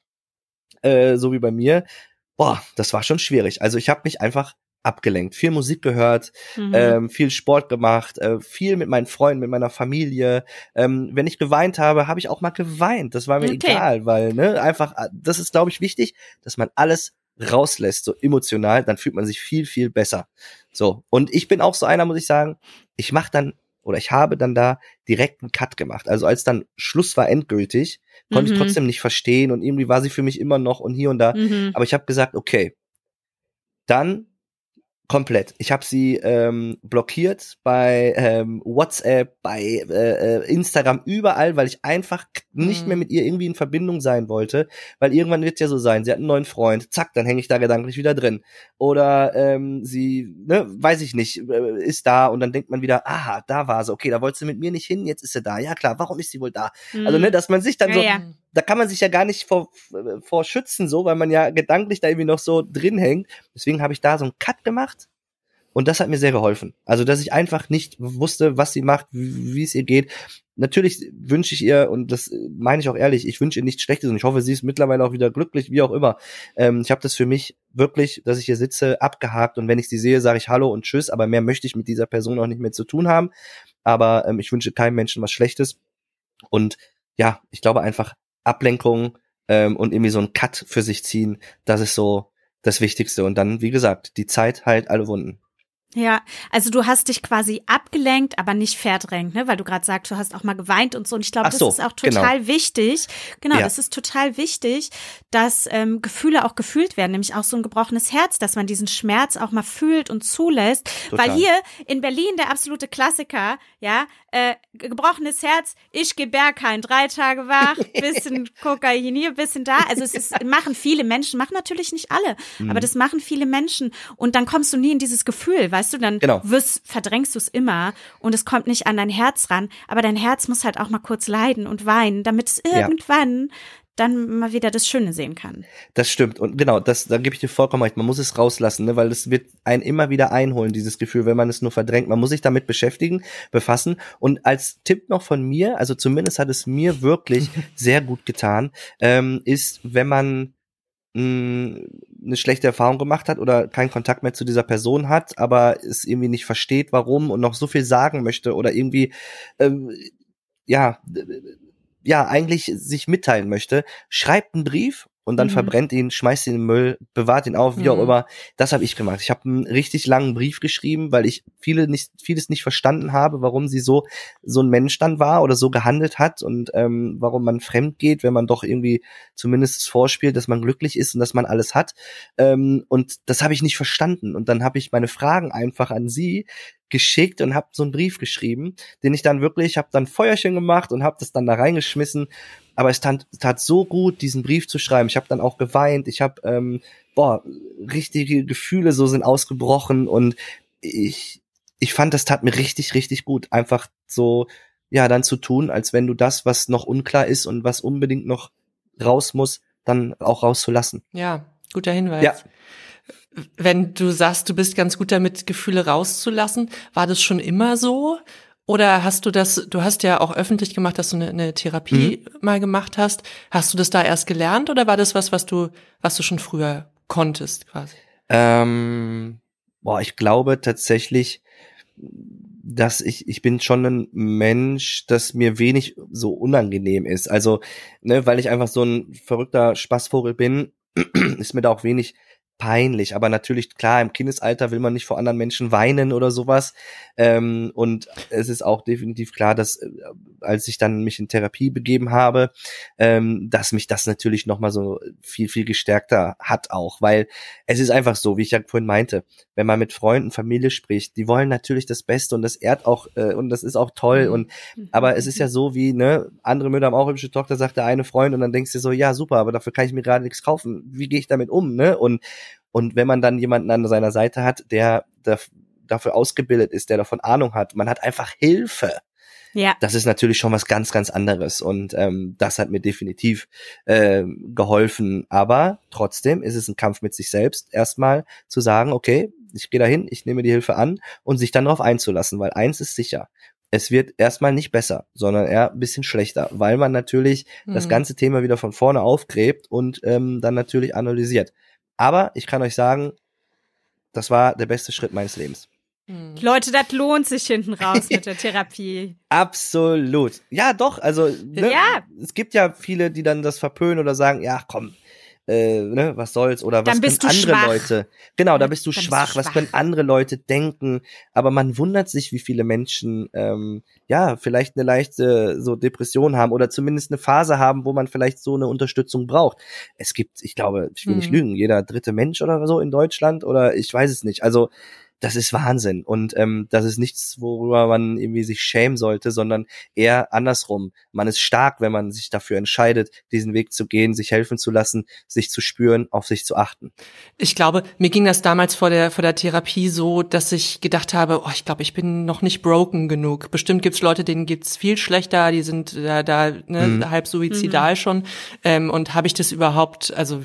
äh, so wie bei mir, boah, das war schon schwierig. Also ich habe mich einfach abgelenkt, viel Musik gehört, Mhm. ähm, viel Sport gemacht, äh, viel mit meinen Freunden, mit meiner Familie. Ähm, wenn ich geweint habe, habe ich auch mal geweint. Das war mir Okay. egal, weil ne einfach, äh, das ist glaube ich wichtig, dass man alles rauslässt, so emotional, dann fühlt man sich viel viel besser. So und ich bin auch so einer, muss ich sagen. Ich mache dann oder ich habe dann da direkt einen Cut gemacht. Also als dann Schluss war endgültig, konnte Mhm. ich trotzdem nicht verstehen und irgendwie war sie für mich immer noch und hier und da. Mhm. Aber ich habe gesagt, okay, dann komplett. Ich habe sie ähm, blockiert bei ähm, WhatsApp, bei äh, äh, Instagram, überall, weil ich einfach nicht Mhm. mehr mit ihr irgendwie in Verbindung sein wollte, weil irgendwann wird ja so sein, sie hat einen neuen Freund, zack, dann hänge ich da gedanklich wieder drin. Oder ähm, sie, ne, weiß ich nicht, äh, ist da und dann denkt man wieder, aha, da war sie, okay, da wollte sie mit mir nicht hin, jetzt ist sie da. Ja klar, warum ist sie wohl da? Also ne, dass man sich dann Mhm. Ja, so, ja. Da kann man sich ja gar nicht vor, vor schützen, so, weil man ja gedanklich da irgendwie noch so drin hängt. Deswegen habe ich da so einen Cut gemacht und das hat mir sehr geholfen. Also, dass ich einfach nicht wusste, was sie macht, wie es ihr geht. Natürlich wünsche ich ihr, und das meine ich auch ehrlich, ich wünsche ihr nichts Schlechtes und ich hoffe, sie ist mittlerweile auch wieder glücklich, wie auch immer. Ähm, ich habe das für mich wirklich, dass ich hier sitze, abgehakt und wenn ich sie sehe, sage ich Hallo und Tschüss, aber mehr möchte ich mit dieser Person auch nicht mehr zu tun haben. Aber ähm, ich wünsche keinem Menschen was Schlechtes. Und ja, ich glaube einfach Ablenkung ähm, und irgendwie so einen Cut für sich ziehen, das ist so das Wichtigste. Und dann, wie gesagt, die Zeit heilt alle Wunden. Ja, also du hast dich quasi abgelenkt, aber nicht verdrängt, ne? Weil du gerade sagst, du hast auch mal geweint und so. Und ich glaube, so, das ist auch total genau. wichtig. Genau, Ja. das ist total wichtig, dass ähm, Gefühle auch gefühlt werden, nämlich auch so ein gebrochenes Herz, dass man diesen Schmerz auch mal fühlt und zulässt. Total. Weil hier in Berlin der absolute Klassiker, ja, äh, gebrochenes Herz, ich geh Berghain, drei Tage wach, bisschen Kokain hier, bisschen da. Also es ist, machen viele Menschen, machen natürlich nicht alle, Mhm. aber das machen viele Menschen. Und dann kommst du nie in dieses Gefühl, weißt du, dann Genau. wirst, verdrängst du es immer und es kommt nicht an dein Herz ran. Aber dein Herz muss halt auch mal kurz leiden und weinen, damit es Ja. irgendwann dann mal wieder das Schöne sehen kann. Das stimmt. Und genau, das, da gebe ich dir vollkommen recht. Man muss es rauslassen, ne? weil es wird einen immer wieder einholen, dieses Gefühl, wenn man es nur verdrängt. Man muss sich damit beschäftigen, befassen. Und als Tipp noch von mir, also zumindest hat es mir wirklich sehr gut getan, ähm, ist, wenn man mh, eine schlechte Erfahrung gemacht hat oder keinen Kontakt mehr zu dieser Person hat, aber es irgendwie nicht versteht, warum und noch so viel sagen möchte oder irgendwie ähm, ja ja eigentlich sich mitteilen möchte, schreibt einen Brief und dann Mhm. verbrennt ihn, schmeißt ihn in den Müll, bewahrt ihn auf, wie auch Mhm. immer. Das habe ich gemacht. Ich habe einen richtig langen Brief geschrieben, weil ich viele nicht vieles nicht verstanden habe, warum sie so so ein Mensch dann war oder so gehandelt hat und ähm, warum man fremd geht, wenn man doch irgendwie zumindest vorspielt, dass man glücklich ist und dass man alles hat. Ähm, und das habe ich nicht verstanden. Und dann habe ich meine Fragen einfach an sie geschickt und habe so einen Brief geschrieben, den ich dann wirklich, habe dann Feuerchen gemacht und habe das dann da reingeschmissen. Aber es tat, tat so gut, diesen Brief zu schreiben. Ich habe dann auch geweint. Ich habe, ähm, boah, richtige Gefühle so sind ausgebrochen und ich, ich fand, das tat mir richtig, richtig gut, einfach so, ja, dann zu tun, als wenn du das, was noch unklar ist und was unbedingt noch raus muss, dann auch rauszulassen. Ja, guter Hinweis. Ja. Wenn du sagst, du bist ganz gut damit, Gefühle rauszulassen, war das schon immer so? Oder hast du das, du hast ja auch öffentlich gemacht, dass du eine, eine Therapie mal gemacht hast. Hast du das da erst gelernt oder war das was, was du, was du schon früher konntest quasi? Ähm, boah, ich glaube tatsächlich, dass ich, ich bin schon ein Mensch, dass mir wenig so unangenehm ist. Also, ne, weil ich einfach so ein verrückter Spaßvogel bin, ist mir da auch wenig peinlich. Aber natürlich, klar, im Kindesalter will man nicht vor anderen Menschen weinen oder sowas. Ähm, und es ist auch definitiv klar, dass äh, als ich dann mich in Therapie begeben habe, ähm, dass mich das natürlich nochmal so viel, viel gestärkter hat auch. Weil es ist einfach so, wie ich ja vorhin meinte, wenn man mit Freunden, Familie spricht, die wollen natürlich das Beste und das ehrt auch äh, und das ist auch toll und aber es ist ja so wie, ne, andere Mütter haben auch hübsche Tochter, sagt der eine Freund und dann denkst du so, ja, super, aber dafür kann ich mir gerade nichts kaufen. Wie gehe ich damit um, ne? Und und wenn man dann jemanden an seiner Seite hat, der, der dafür ausgebildet ist, der davon Ahnung hat, man hat einfach Hilfe Ja. das ist natürlich schon was ganz, ganz anderes. Und ähm, das hat mir definitiv äh, geholfen. Aber trotzdem ist es ein Kampf mit sich selbst, erstmal zu sagen, okay, ich gehe dahin, ich nehme die Hilfe an und sich dann darauf einzulassen, weil eins ist sicher. Es wird erstmal nicht besser, sondern eher ein bisschen schlechter, weil man natürlich das Mhm. ganze Thema wieder von vorne aufgräbt und ähm, dann natürlich analysiert. Aber ich kann euch sagen, das war der beste Schritt meines Lebens. Hm. Leute, das lohnt sich hinten raus mit der Therapie. Absolut. Ja, doch, also ne, Ja. es gibt ja viele, die dann das verpönen oder sagen, ja, komm, äh, ne, was soll's oder was können andere schwach. Leute. Genau, da bist du dann bist du schwach, was schwach. können andere Leute denken, aber man wundert sich, wie viele Menschen ähm, ja, vielleicht eine leichte so Depression haben oder zumindest eine Phase haben, wo man vielleicht so eine Unterstützung braucht. Es gibt, ich glaube, ich will nicht Mhm. lügen, jeder dritte Mensch oder so in Deutschland oder ich weiß es nicht. Also das ist Wahnsinn und ähm, das ist nichts, worüber man irgendwie sich schämen sollte, sondern eher andersrum. Man ist stark, wenn man sich dafür entscheidet, diesen Weg zu gehen, sich helfen zu lassen, sich zu spüren, auf sich zu achten. Ich glaube, mir ging das damals vor der, vor der Therapie so, dass ich gedacht habe, oh, ich glaube, ich bin noch nicht broken genug. Bestimmt gibt's Leute, denen geht's viel schlechter, die sind da, da ne, Mhm. halb suizidal schon. Ähm, und habe ich das überhaupt, also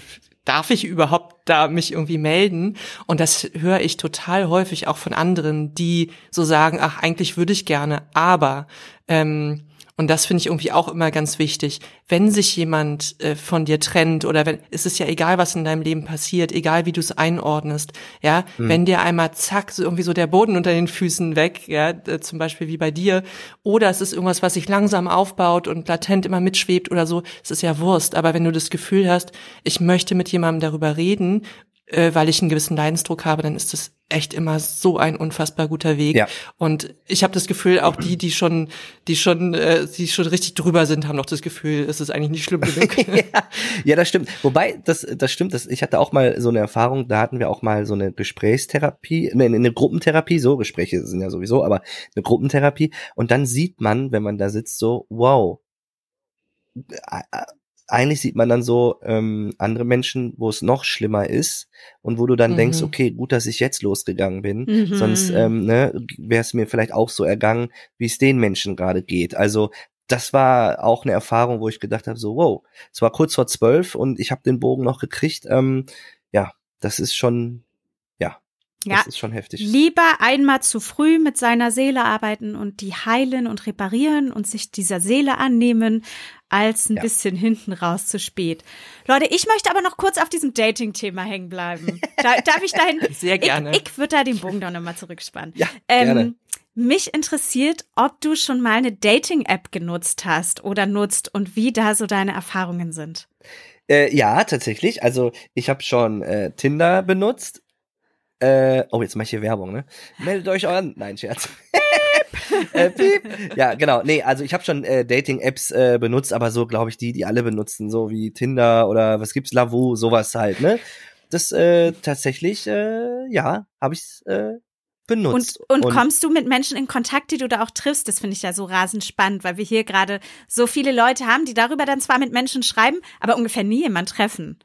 darf ich überhaupt da mich irgendwie melden? Und das höre ich total häufig auch von anderen, die so sagen, ach, eigentlich würde ich gerne, aber ähm, und das finde ich irgendwie auch immer ganz wichtig. Wenn sich jemand äh, von dir trennt oder wenn, ist es ja egal, was in deinem Leben passiert, egal wie du es einordnest, ja, wenn dir einmal zack, so irgendwie so der Boden unter den Füßen weg, ja, äh, zum Beispiel wie bei dir, oder es ist irgendwas, was sich langsam aufbaut und latent immer mitschwebt oder so, es ist ja Wurst. Aber wenn du das Gefühl hast, ich möchte mit jemandem darüber reden, äh, weil ich einen gewissen Leidensdruck habe, dann ist das echt immer so ein unfassbar guter Weg. Ja. Und ich habe das Gefühl, auch die, die schon, die schon, äh, die schon richtig drüber sind, haben noch das Gefühl, es ist eigentlich nicht schlimm genug. ja, ja, das stimmt. Wobei, das, das stimmt. Das, ich hatte auch mal so eine Erfahrung, da hatten wir auch mal so eine Gesprächstherapie, ne, eine Gruppentherapie, so Gespräche sind ja sowieso, aber eine Gruppentherapie. Und dann sieht man, wenn man da sitzt, so, wow, eigentlich sieht man dann so ähm, andere Menschen, wo es noch schlimmer ist und wo du dann Mhm. denkst, okay, gut, dass ich jetzt losgegangen bin, Mhm. sonst ähm, ne, wäre es mir vielleicht auch so ergangen, wie es den Menschen gerade geht. Also das war auch eine Erfahrung, wo ich gedacht habe, so wow, es war kurz vor zwölf und ich habe den Bogen noch gekriegt. Ähm, ja, das ist schon, ja, das ist schon heftig. Lieber einmal zu früh mit seiner Seele arbeiten und die heilen und reparieren und sich dieser Seele annehmen, als ein Ja. bisschen hinten raus zu spät. Leute, ich möchte aber noch kurz auf diesem Dating-Thema hängen bleiben. Da, darf ich dahin? Sehr gerne. Ich, ich würde da den Bogen doch nochmal zurückspannen. Ja, gerne. Ähm, mich interessiert, ob du schon mal eine Dating-App genutzt hast oder nutzt und wie da so deine Erfahrungen sind. Äh, ja, tatsächlich. Also ich habe schon äh, Tinder benutzt. Äh, oh, jetzt mache ich hier Werbung, ne? Meldet euch an. Nein, Scherz. äh, piep. Ja, genau. Nee, also ich habe schon äh, Dating-Apps äh, benutzt, aber so, glaube ich, die, die alle benutzen, so wie Tinder oder was gibt's, Lavu, sowas halt, ne? Das äh, tatsächlich, äh, ja, habe ich äh, Und, benutzt. und kommst du mit Menschen in Kontakt, die du da auch triffst? Das finde ich ja so rasend spannend, weil wir hier gerade so viele Leute haben, die darüber dann zwar mit Menschen schreiben, aber ungefähr nie jemand treffen.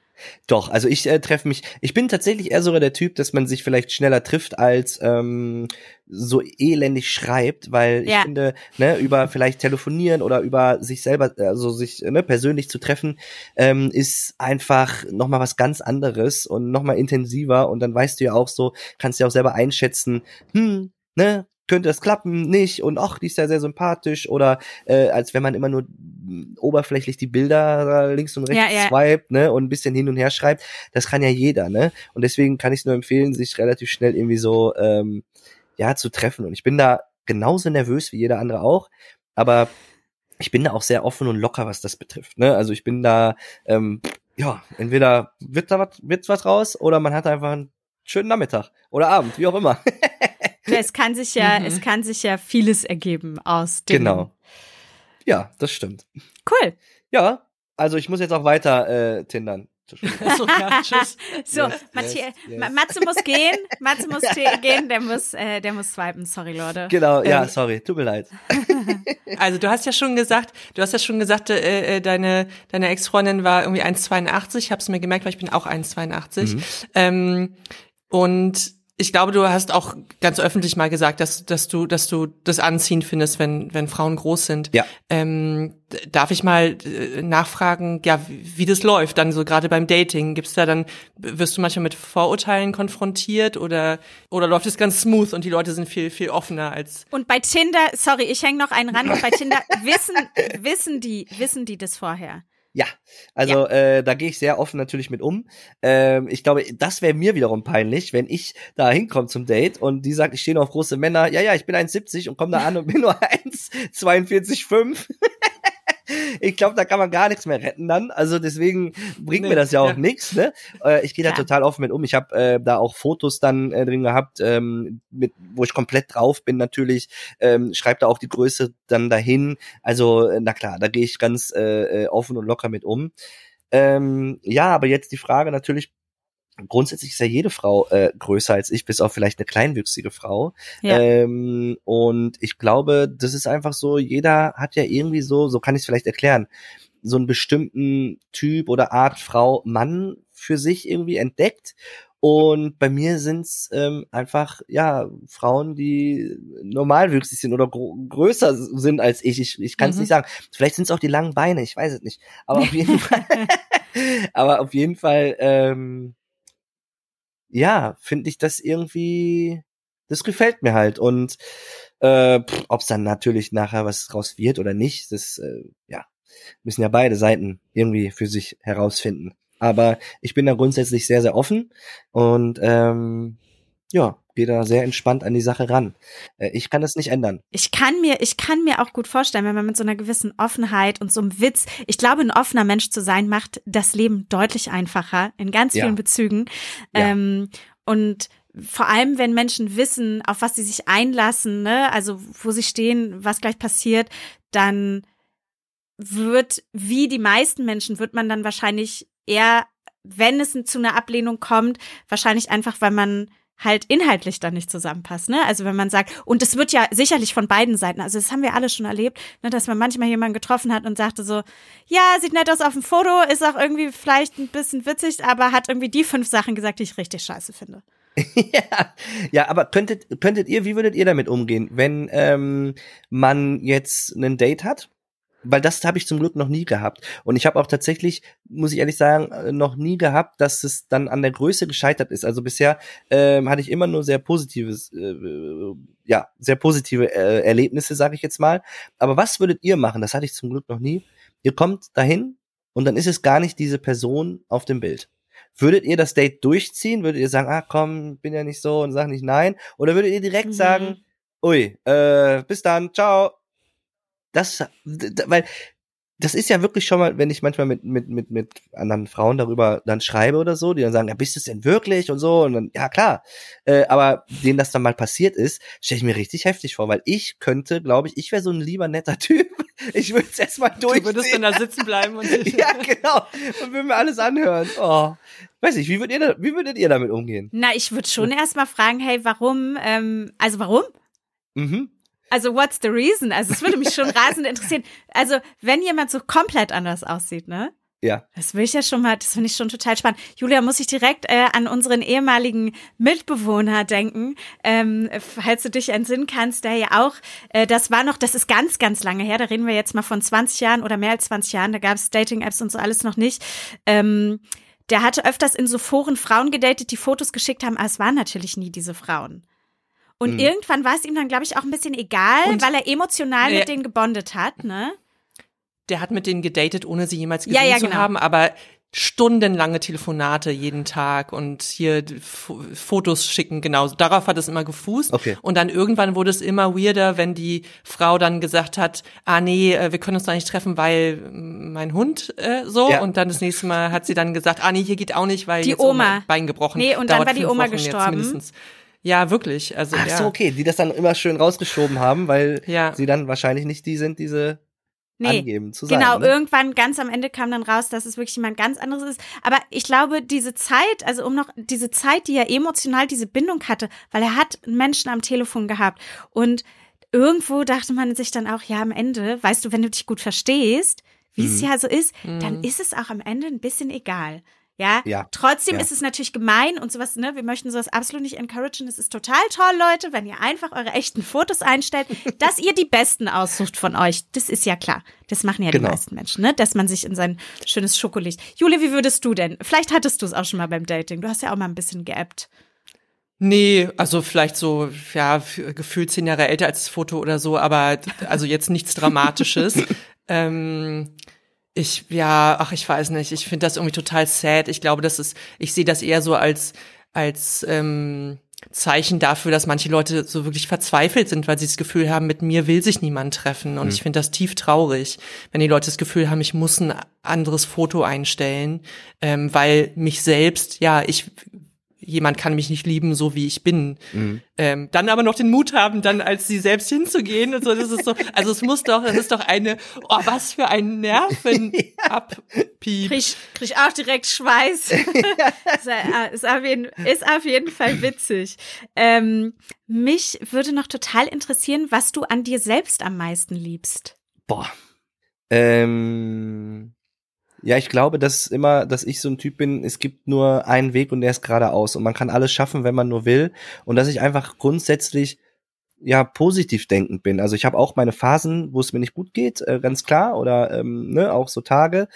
Doch, also ich äh, treffe mich, ich bin tatsächlich eher sogar der Typ, dass man sich vielleicht schneller trifft, als ähm, so elendig schreibt, weil Ja. ich finde, ne, über vielleicht telefonieren oder über sich selber, also sich ne, persönlich zu treffen, ähm, ist einfach nochmal was ganz anderes und nochmal intensiver und dann weißt du ja auch so, kannst du ja auch selber einschätzen, hm, ne, könnte das klappen, nicht und ach, die ist ja sehr sympathisch oder äh, als wenn man immer nur oberflächlich die Bilder links und rechts Ja, ja. swiped, ne, und ein bisschen hin und her schreibt, das kann ja jeder, ne? Und deswegen kann ich es nur empfehlen, sich relativ schnell irgendwie so ähm, ja zu treffen und ich bin da genauso nervös wie jeder andere auch, aber ich bin da auch sehr offen und locker, was das betrifft, ne? Also ich bin da ähm, ja, entweder wird da was wird was raus oder man hat einfach einen schönen Nachmittag oder Abend, wie auch immer. Es kann sich ja, Mhm. es kann sich ja vieles ergeben aus dem. Genau. Ja, das stimmt. Cool. Ja, also ich muss jetzt auch weiter äh, tindern. Achso, ja, tschüss. So, Yes, Matthi yes, yes. Ma- Matze muss gehen. Matze muss gehen. Der muss, äh, der muss swipen. Sorry, Leute. Genau, ja, Ähm, sorry, tut mir leid. Also du hast ja schon gesagt, du hast ja schon gesagt, äh, äh, deine deine Ex-Freundin war irgendwie 1,82. Ich habe es mir gemerkt, weil ich bin auch 1,82. Ähm, und ich glaube, du hast auch ganz öffentlich mal gesagt, dass dass du dass du das anziehend findest, wenn wenn Frauen groß sind. Ja. Ähm, darf ich mal äh, nachfragen, ja, wie, wie das läuft? Dann so gerade beim Dating, gibt's da dann wirst du manchmal mit Vorurteilen konfrontiert oder oder läuft es ganz smooth und die Leute sind viel viel offener als Und bei Tinder, sorry, ich hänge noch einen ran. Und bei Tinder wissen, wissen die, wissen die das vorher? Ja, also Äh, da gehe ich sehr offen natürlich mit um. Ähm, ich glaube, das wäre mir wiederum peinlich, wenn ich da hinkomme zum Date und die sagt, ich stehe nur auf große Männer. Ja, ja, ich bin 1,70 und komme da an und bin nur 1,42,5. Ich glaube, da kann man gar nichts mehr retten dann. Also deswegen bringt Nee, mir das ja auch ja. nichts. Ne? Äh, ich gehe da Ja. total offen mit um. Ich habe äh, da auch Fotos dann äh, drin gehabt, ähm, mit, wo ich komplett drauf bin natürlich. Ähm, Schreibe da auch die Größe dann dahin. Also äh, na klar, da gehe ich ganz äh, äh, offen und locker mit um. Ähm, ja, aber jetzt die Frage natürlich, grundsätzlich ist ja jede Frau äh, größer als ich, bis auf vielleicht eine kleinwüchsige Frau. Ja. Ähm, und ich glaube, das ist einfach so, jeder hat ja irgendwie so, so kann ich es vielleicht erklären, so einen bestimmten Typ oder Art Frau, Mann für sich irgendwie entdeckt. Und bei mir sind's ähm, einfach, ja, Frauen, die normalwüchsig sind oder größer sind als ich. Ich, ich kann es Mhm. nicht sagen. Vielleicht sind's auch die langen Beine, ich weiß es nicht. Aber auf jeden Fall, aber auf jeden Fall, ähm, ja, finde ich das irgendwie, das gefällt mir halt. Und äh, ob es dann natürlich nachher was draus wird oder nicht, das, äh, ja, müssen ja beide Seiten irgendwie für sich herausfinden. Aber ich bin da grundsätzlich sehr, sehr offen und ähm, ja, gehe da sehr entspannt an die Sache ran. Äh, ich kann das nicht ändern. Ich kann mir, ich kann mir auch gut vorstellen, wenn man mit so einer gewissen Offenheit und so einem Witz, ich glaube, ein offener Mensch zu sein, macht das Leben deutlich einfacher in ganz Ja. vielen Bezügen. Ja. Ähm, und vor allem, wenn Menschen wissen, auf was sie sich einlassen, ne, also wo sie stehen, was gleich passiert, dann wird, wie die meisten Menschen, wird man dann wahrscheinlich eher, wenn es zu einer Ablehnung kommt, wahrscheinlich einfach, weil man halt inhaltlich dann nicht zusammenpasst, ne? Also wenn man sagt, und es wird ja sicherlich von beiden Seiten, also das haben wir alle schon erlebt, ne, dass man manchmal jemanden getroffen hat und sagte so, ja, sieht nett aus auf dem Foto, ist auch irgendwie vielleicht ein bisschen witzig, aber hat irgendwie die fünf Sachen gesagt, die ich richtig scheiße finde. ja, ja, aber könntet, könntet ihr, wie würdet ihr damit umgehen, wenn ähm, man jetzt ein Date hat? Weil das habe ich zum Glück noch nie gehabt. Und ich habe auch tatsächlich, muss ich ehrlich sagen, äh, noch nie gehabt, dass es dann an der Größe gescheitert ist. Also bisher ähm, hatte ich immer nur sehr positives, äh, äh, ja, sehr positive äh, Erlebnisse, sage ich jetzt mal. Aber was würdet ihr machen? Das hatte ich zum Glück noch nie. Ihr kommt dahin und dann ist es gar nicht diese Person auf dem Bild. Würdet ihr das Date durchziehen? Würdet ihr sagen, ah komm, bin ja nicht so und sag nicht nein? Oder würdet ihr direkt Mhm. sagen, ui, äh, bis dann, ciao. Das, weil das ist ja wirklich schon mal, wenn ich manchmal mit, mit, mit, mit anderen Frauen darüber dann schreibe oder so, die dann sagen, ja, bist du es denn wirklich und so, und dann, ja klar. Äh, aber denen das dann mal passiert ist, stelle ich mir richtig heftig vor, weil ich könnte, glaube ich, ich wäre so ein lieber netter Typ. Ich würde es erstmal Du würdest dann da sitzen bleiben und ja, genau. Und würde mir alles anhören. Oh. Weiß ich, wie würdet ihr, wie würdet ihr damit umgehen? Na, ich würde schon erstmal fragen, hey, warum, ähm, also warum? Mhm. Also what's the reason? Also es würde mich schon rasend interessieren. Also wenn jemand so komplett anders aussieht, ne? Ja. Das will ich ja schon mal, das finde ich schon total spannend. Julia, muss ich direkt äh, an unseren ehemaligen Mitbewohner denken, ähm, falls du dich entsinnen kannst, der ja auch, äh, das war noch, das ist ganz, ganz lange her, da reden wir jetzt mal von 20 Jahren oder mehr als 20 Jahren, da gab es Dating-Apps und so alles noch nicht. Ähm, der hatte öfters in so Foren Frauen gedatet, die Fotos geschickt haben, aber es waren natürlich nie diese Frauen. Und Mhm. irgendwann war es ihm dann, glaube ich, auch ein bisschen egal, Und- weil er emotional Ja. mit denen gebondet hat, ne? Der hat mit denen gedatet, ohne sie jemals Ja, gesehen ja, zu genau. haben, aber stundenlange Telefonate jeden Tag und hier F Fotos schicken, genau. Darauf hat es immer gefußt. Okay. Und dann irgendwann wurde es immer weirder, wenn die Frau dann gesagt hat, ah nee, äh, wir können uns da nicht treffen, weil mm, mein Hund äh, so. Ja. Und dann das nächste Mal hat sie dann gesagt, ah nee, hier geht auch nicht, weil Die jetzt Oma. mein Bein gebrochen. Nee, und dann war die Oma Wochen gestorben. Ja, wirklich. Also Ach ja. so, okay, die das dann immer schön rausgeschoben haben, weil Ja. sie dann wahrscheinlich nicht die sind, diese Nee, angeben zu sein. Genau, ne? irgendwann ganz am Ende kam dann raus, dass es wirklich jemand ganz anderes ist. Aber ich glaube, diese Zeit, also um noch diese Zeit, die er emotional diese Bindung hatte, weil er hat Menschen am Telefon gehabt und irgendwo dachte man sich dann auch, ja, am Ende, weißt du, wenn du dich gut verstehst, wie es Mhm. ja so ist, dann ist es auch am Ende ein bisschen egal. Ja, Ja, trotzdem ja. ist es natürlich gemein und sowas, ne? Wir möchten sowas absolut nicht encouragen. Es ist total toll, Leute, wenn ihr einfach eure echten Fotos einstellt, dass ihr die besten aussucht von euch. Das ist ja klar. Das machen ja Genau. die meisten Menschen, ne? Dass man sich in sein schönes Schokolicht. Julia, wie würdest du denn? Vielleicht hattest du es auch schon mal beim Dating. Du hast ja auch mal ein bisschen geappt. Nee, also vielleicht so, ja, gefühlt zehn Jahre älter als das Foto oder so, aber also jetzt nichts Dramatisches. ähm, ich, ja, ach, ich weiß nicht, ich finde das irgendwie total sad. Ich glaube, das ist, ich sehe das eher so als, als ähm, Zeichen dafür, dass manche Leute so wirklich verzweifelt sind, weil sie das Gefühl haben, mit mir will sich niemand treffen. Und ich finde das tief traurig, wenn die Leute das Gefühl haben, ich muss ein anderes Foto einstellen, ähm, weil mich selbst, ja, ich jemand kann mich nicht lieben, so wie ich bin. Ähm, dann aber noch den Mut haben, dann als sie selbst hinzugehen und so. Das ist so, also es muss doch, das ist doch eine, oh, was für ein Nervenabpiep. Krieg, ich- krieg auch direkt Schweiß. ist, äh, ist, auf jeden, ist auf jeden Fall witzig. Ähm, mich würde noch total interessieren, was du an dir selbst am meisten liebst. Boah. Ähm, ja, ich glaube, dass immer, dass ich so ein Typ bin, es gibt nur einen Weg und der ist geradeaus und man kann alles schaffen, wenn man nur will und dass ich einfach grundsätzlich ja positiv denkend bin. Also ich habe auch meine Phasen, wo es mir nicht gut geht, äh, ganz klar, oder ähm, ne, auch so Tage.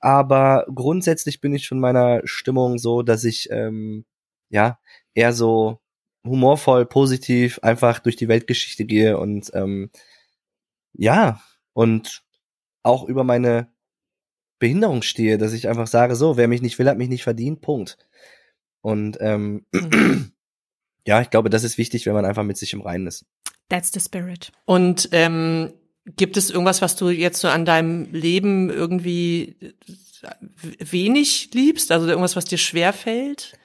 Aber grundsätzlich bin ich von meiner Stimmung so, dass ich ähm, ja eher so humorvoll, positiv einfach durch die Weltgeschichte gehe und ähm, ja und auch über meine Behinderung stehe, dass ich einfach sage, so, wer mich nicht will, hat mich nicht verdient, Punkt. Und ähm, ja, ich glaube, das ist wichtig, wenn man einfach mit sich im Reinen ist. That's the spirit. Und ähm, gibt es irgendwas, was du jetzt so an deinem Leben irgendwie wenig liebst? Also irgendwas, was dir schwer fällt?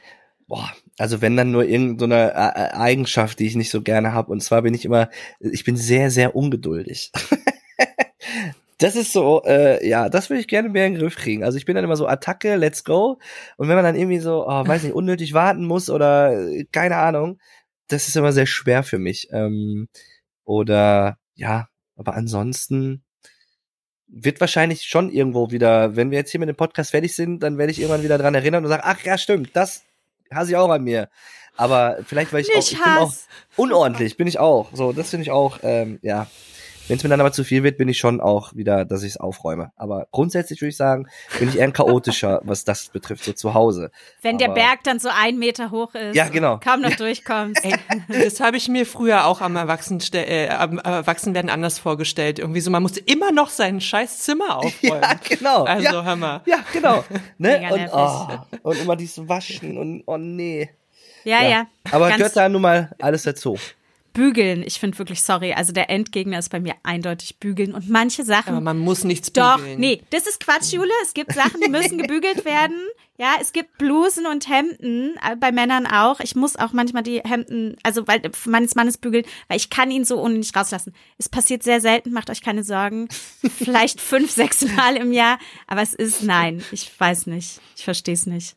Boah, also wenn dann nur irgendeine äh, Eigenschaft, die ich nicht so gerne habe. Und zwar bin ich immer, ich bin sehr, sehr ungeduldig. das ist so, äh, ja, das würde ich gerne mehr in den Griff kriegen. Also ich bin dann immer so Attacke, let's go. Und wenn man dann irgendwie so, oh, weiß nicht, unnötig warten muss oder äh, keine Ahnung, das ist immer sehr schwer für mich. Ähm, oder ja, aber ansonsten wird wahrscheinlich schon irgendwo wieder, wenn wir jetzt hier mit dem Podcast fertig sind, dann werde ich irgendwann wieder dran erinnern und sagen, ach ja, stimmt, das hasse ich auch an mir. Aber vielleicht, weil ich Nicht auch, ich bin auch unordentlich, bin ich auch. So, das finde ich auch, ähm, ja. Wenn es mir dann aber zu viel wird, bin ich schon auch wieder, dass ich es aufräume. Aber grundsätzlich würde ich sagen, bin ich eher ein chaotischer, was das betrifft, so zu Hause. Wenn der Aber- Berg dann so ein Meter hoch ist. Ja, genau. Kaum noch durchkommst. Ey, das habe ich mir früher auch am, Erwachsenste äh, am Erwachsenwerden anders vorgestellt. Irgendwie so, man musste immer noch sein scheiß Zimmer aufräumen. Ja, genau. Also ja. hör mal. Ja, genau. Ne? Und, oh, und immer dieses Waschen und oh nee. Ja, ja. Aber Ganz gehört da nun mal alles dazu. Bügeln. Ich finde wirklich, sorry. Also der Endgegner ist bei mir eindeutig bügeln. Und manche Sachen. Aber man muss nichts Doch, bügeln. nee, das ist Quatsch, Jule. Es gibt Sachen, die müssen gebügelt werden. Ja, es gibt Blusen und Hemden, äh, bei Männern auch. Ich muss auch manchmal die Hemden, also weil meines Mannes bügeln, weil ich kann ihn so ohne nicht rauslassen. Es passiert sehr selten, macht euch keine Sorgen. Vielleicht fünf, sechs Mal im Jahr, aber es ist nein. Ich weiß nicht. Ich verstehe es nicht.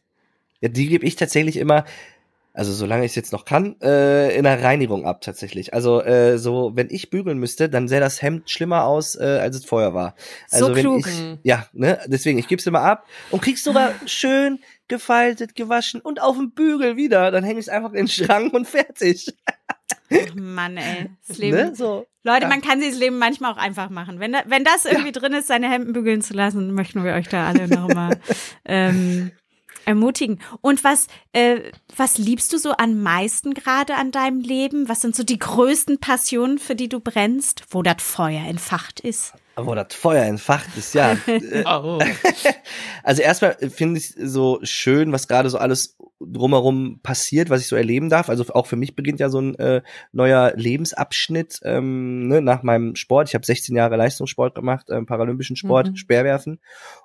Ja, die gebe ich tatsächlich immer, also solange ich es jetzt noch kann, äh, in der Reinigung ab tatsächlich. Also äh, so, wenn ich bügeln müsste, dann sähe das Hemd schlimmer aus, äh, als es vorher war. Also So wenn klug. ich, ja, ne, deswegen, ich gebe es immer ab und krieg's sogar schön gefaltet, gewaschen und auf dem Bügel wieder. Dann hänge ich es einfach in den Schrank und fertig. Ach Mann, ey. Das Leben. Ne? So. Leute, Ja. man kann sich das Leben manchmal auch einfach machen. Wenn, da, wenn das irgendwie drin ist, seine Hemden bügeln zu lassen, möchten wir euch da alle nochmal ähm, ermutigen. Und was, äh, was liebst du so am meisten gerade an deinem Leben? Was sind so die größten Passionen, für die du brennst, wo das Feuer entfacht ist? Aber das Feuer entfacht ist, ja. Oh. Also erstmal finde ich so schön, was gerade so alles drumherum passiert, was ich so erleben darf. Also auch für mich beginnt ja so ein äh, neuer Lebensabschnitt ähm, ne, nach meinem Sport. Ich habe 16 Jahre Leistungssport gemacht, ähm, paralympischen Sport, Mhm. Speerwerfen.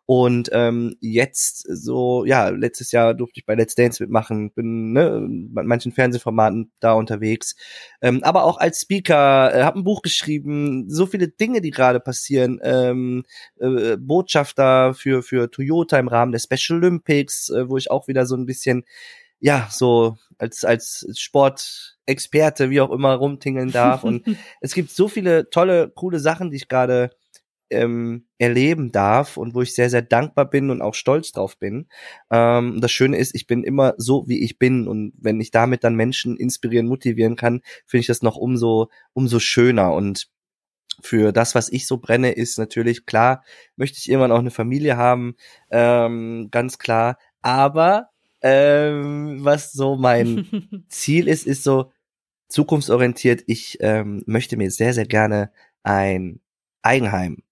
Und ähm, jetzt so, ja, letztes Jahr durfte ich bei Let's Dance mitmachen, bin ne, bei manchen Fernsehformaten da unterwegs. Ähm, aber auch als Speaker, äh, habe ein Buch geschrieben, so viele Dinge, die gerade passieren. Ähm, äh, Botschafter für, für Toyota im Rahmen der Special Olympics, äh, wo ich auch wieder so ein bisschen, ja, so als, als Sportexperte, wie auch immer, rumtingeln darf. Und es gibt so viele tolle, coole Sachen, die ich gerade ähm, erleben darf und wo ich sehr, sehr dankbar bin und auch stolz drauf bin. Ähm, das Schöne ist, ich bin immer so, wie ich bin. Und wenn ich damit dann Menschen inspirieren, motivieren kann, finde ich das noch umso, umso schöner. Und für das, was ich so brenne, ist natürlich klar, möchte ich irgendwann auch eine Familie haben, ähm, ganz klar. Aber ähm, was so mein Ziel ist, ist so zukunftsorientiert. Ich ähm, möchte mir sehr, sehr gerne ein Eigenheim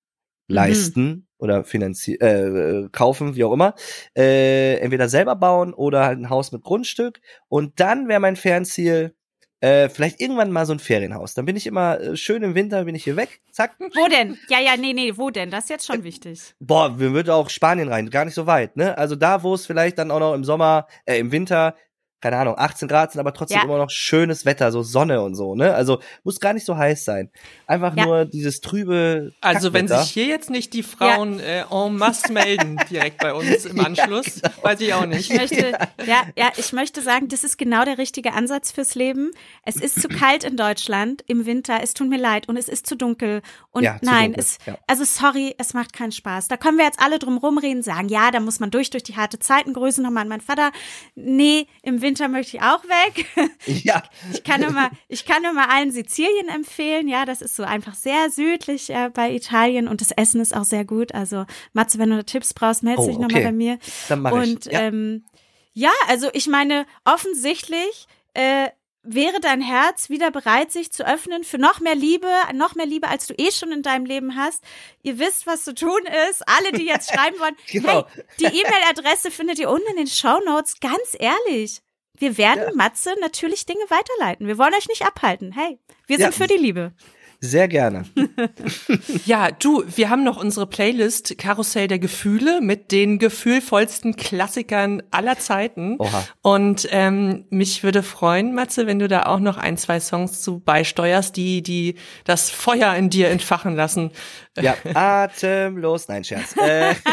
leisten oder finanzieren, äh, kaufen, wie auch immer. Äh, entweder selber bauen oder halt ein Haus mit Grundstück. Und dann wäre mein Fernziel, äh, vielleicht irgendwann mal so ein Ferienhaus. Dann bin ich immer äh, schön im Winter, bin ich hier weg, zack. Wo denn? Ja, ja, nee, nee, wo denn? Das ist jetzt schon wichtig. Boah, wir würden auch Spanien rein, gar nicht so weit, ne? Also da, wo es vielleicht dann auch noch im Sommer, äh, im Winter, keine Ahnung, 18 Grad sind, aber trotzdem Ja. immer noch schönes Wetter, so Sonne und so, ne? Also muss gar nicht so heiß sein. Einfach Ja. nur dieses trübe. Also wenn sich hier jetzt nicht die Frauen äh, en masse melden direkt bei uns im Anschluss, genau. weiß ich auch nicht. Ich möchte, ja, ja, ich möchte sagen, das ist genau der richtige Ansatz fürs Leben. Es ist zu kalt in Deutschland im Winter. Es tut mir leid und es ist zu dunkel. Und Ja, zu nein, dunkel, es, ja. also sorry, es macht keinen Spaß. Da können wir jetzt alle drum rumreden, sagen, ja, da muss man durch durch die harte Zeiten. Grüße nochmal an meinen Vater. Nee, im Winter möchte ich auch weg. Ja, Ich kann nur mal, ich kann nur mal allen Sizilien empfehlen. Ja, das ist so einfach sehr südlich äh, bei Italien und das Essen ist auch sehr gut. Also Matze, wenn du da Tipps brauchst, melde Oh, dich nochmal okay. bei mir. dann mache ich. Und Ja. ähm, ja, also ich meine, offensichtlich äh, wäre dein Herz wieder bereit, sich zu öffnen für noch mehr Liebe, noch mehr Liebe, als du eh schon in deinem Leben hast. Ihr wisst, was zu tun ist. Alle, die jetzt schreiben wollen, Genau. hey, die E-Mail-Adresse findet ihr unten in den Show Notes. Ganz ehrlich, wir werden Matze natürlich Dinge weiterleiten. Wir wollen euch nicht abhalten. Hey, wir sind Ja. für die Liebe. Sehr gerne. Ja, du, wir haben noch unsere Playlist Karussell der Gefühle mit den gefühlvollsten Klassikern aller Zeiten. Oha. Und ähm, mich würde freuen, Matze, wenn du da auch noch ein, zwei Songs zu beisteuerst, die, die das Feuer in dir entfachen lassen. Ja, atemlos. Nein, Scherz. Äh,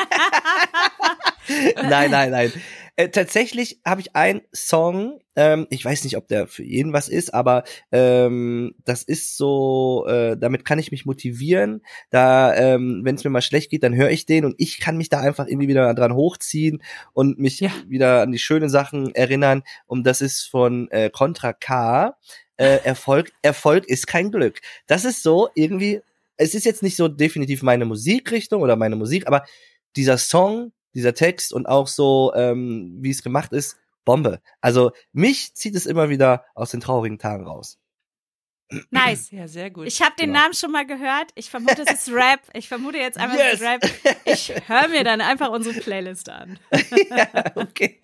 nein, nein, nein. Äh, tatsächlich habe ich einen Song, ähm, ich weiß nicht, ob der für jeden was ist, aber ähm, das ist so, äh, damit kann ich mich motivieren. Da, ähm, wenn es mir mal schlecht geht, dann höre ich den und ich kann mich da einfach irgendwie wieder dran hochziehen und mich Ja. wieder an die schönen Sachen erinnern. Und das ist von äh, Contra K. Äh, Erfolg, Erfolg ist kein Glück. Das ist so irgendwie es ist jetzt nicht so definitiv meine Musikrichtung oder meine Musik, aber dieser Song, dieser Text und auch so, ähm, wie es gemacht ist, Bombe. Also mich zieht es immer wieder aus den traurigen Tagen raus. Nice. Ja, sehr gut. Ich habe den Genau. Namen schon mal gehört. Ich vermute, es ist Rap. Ich vermute jetzt einfach, es Yes. ist Rap. Ich höre mir dann einfach unsere Playlist an. ja, okay.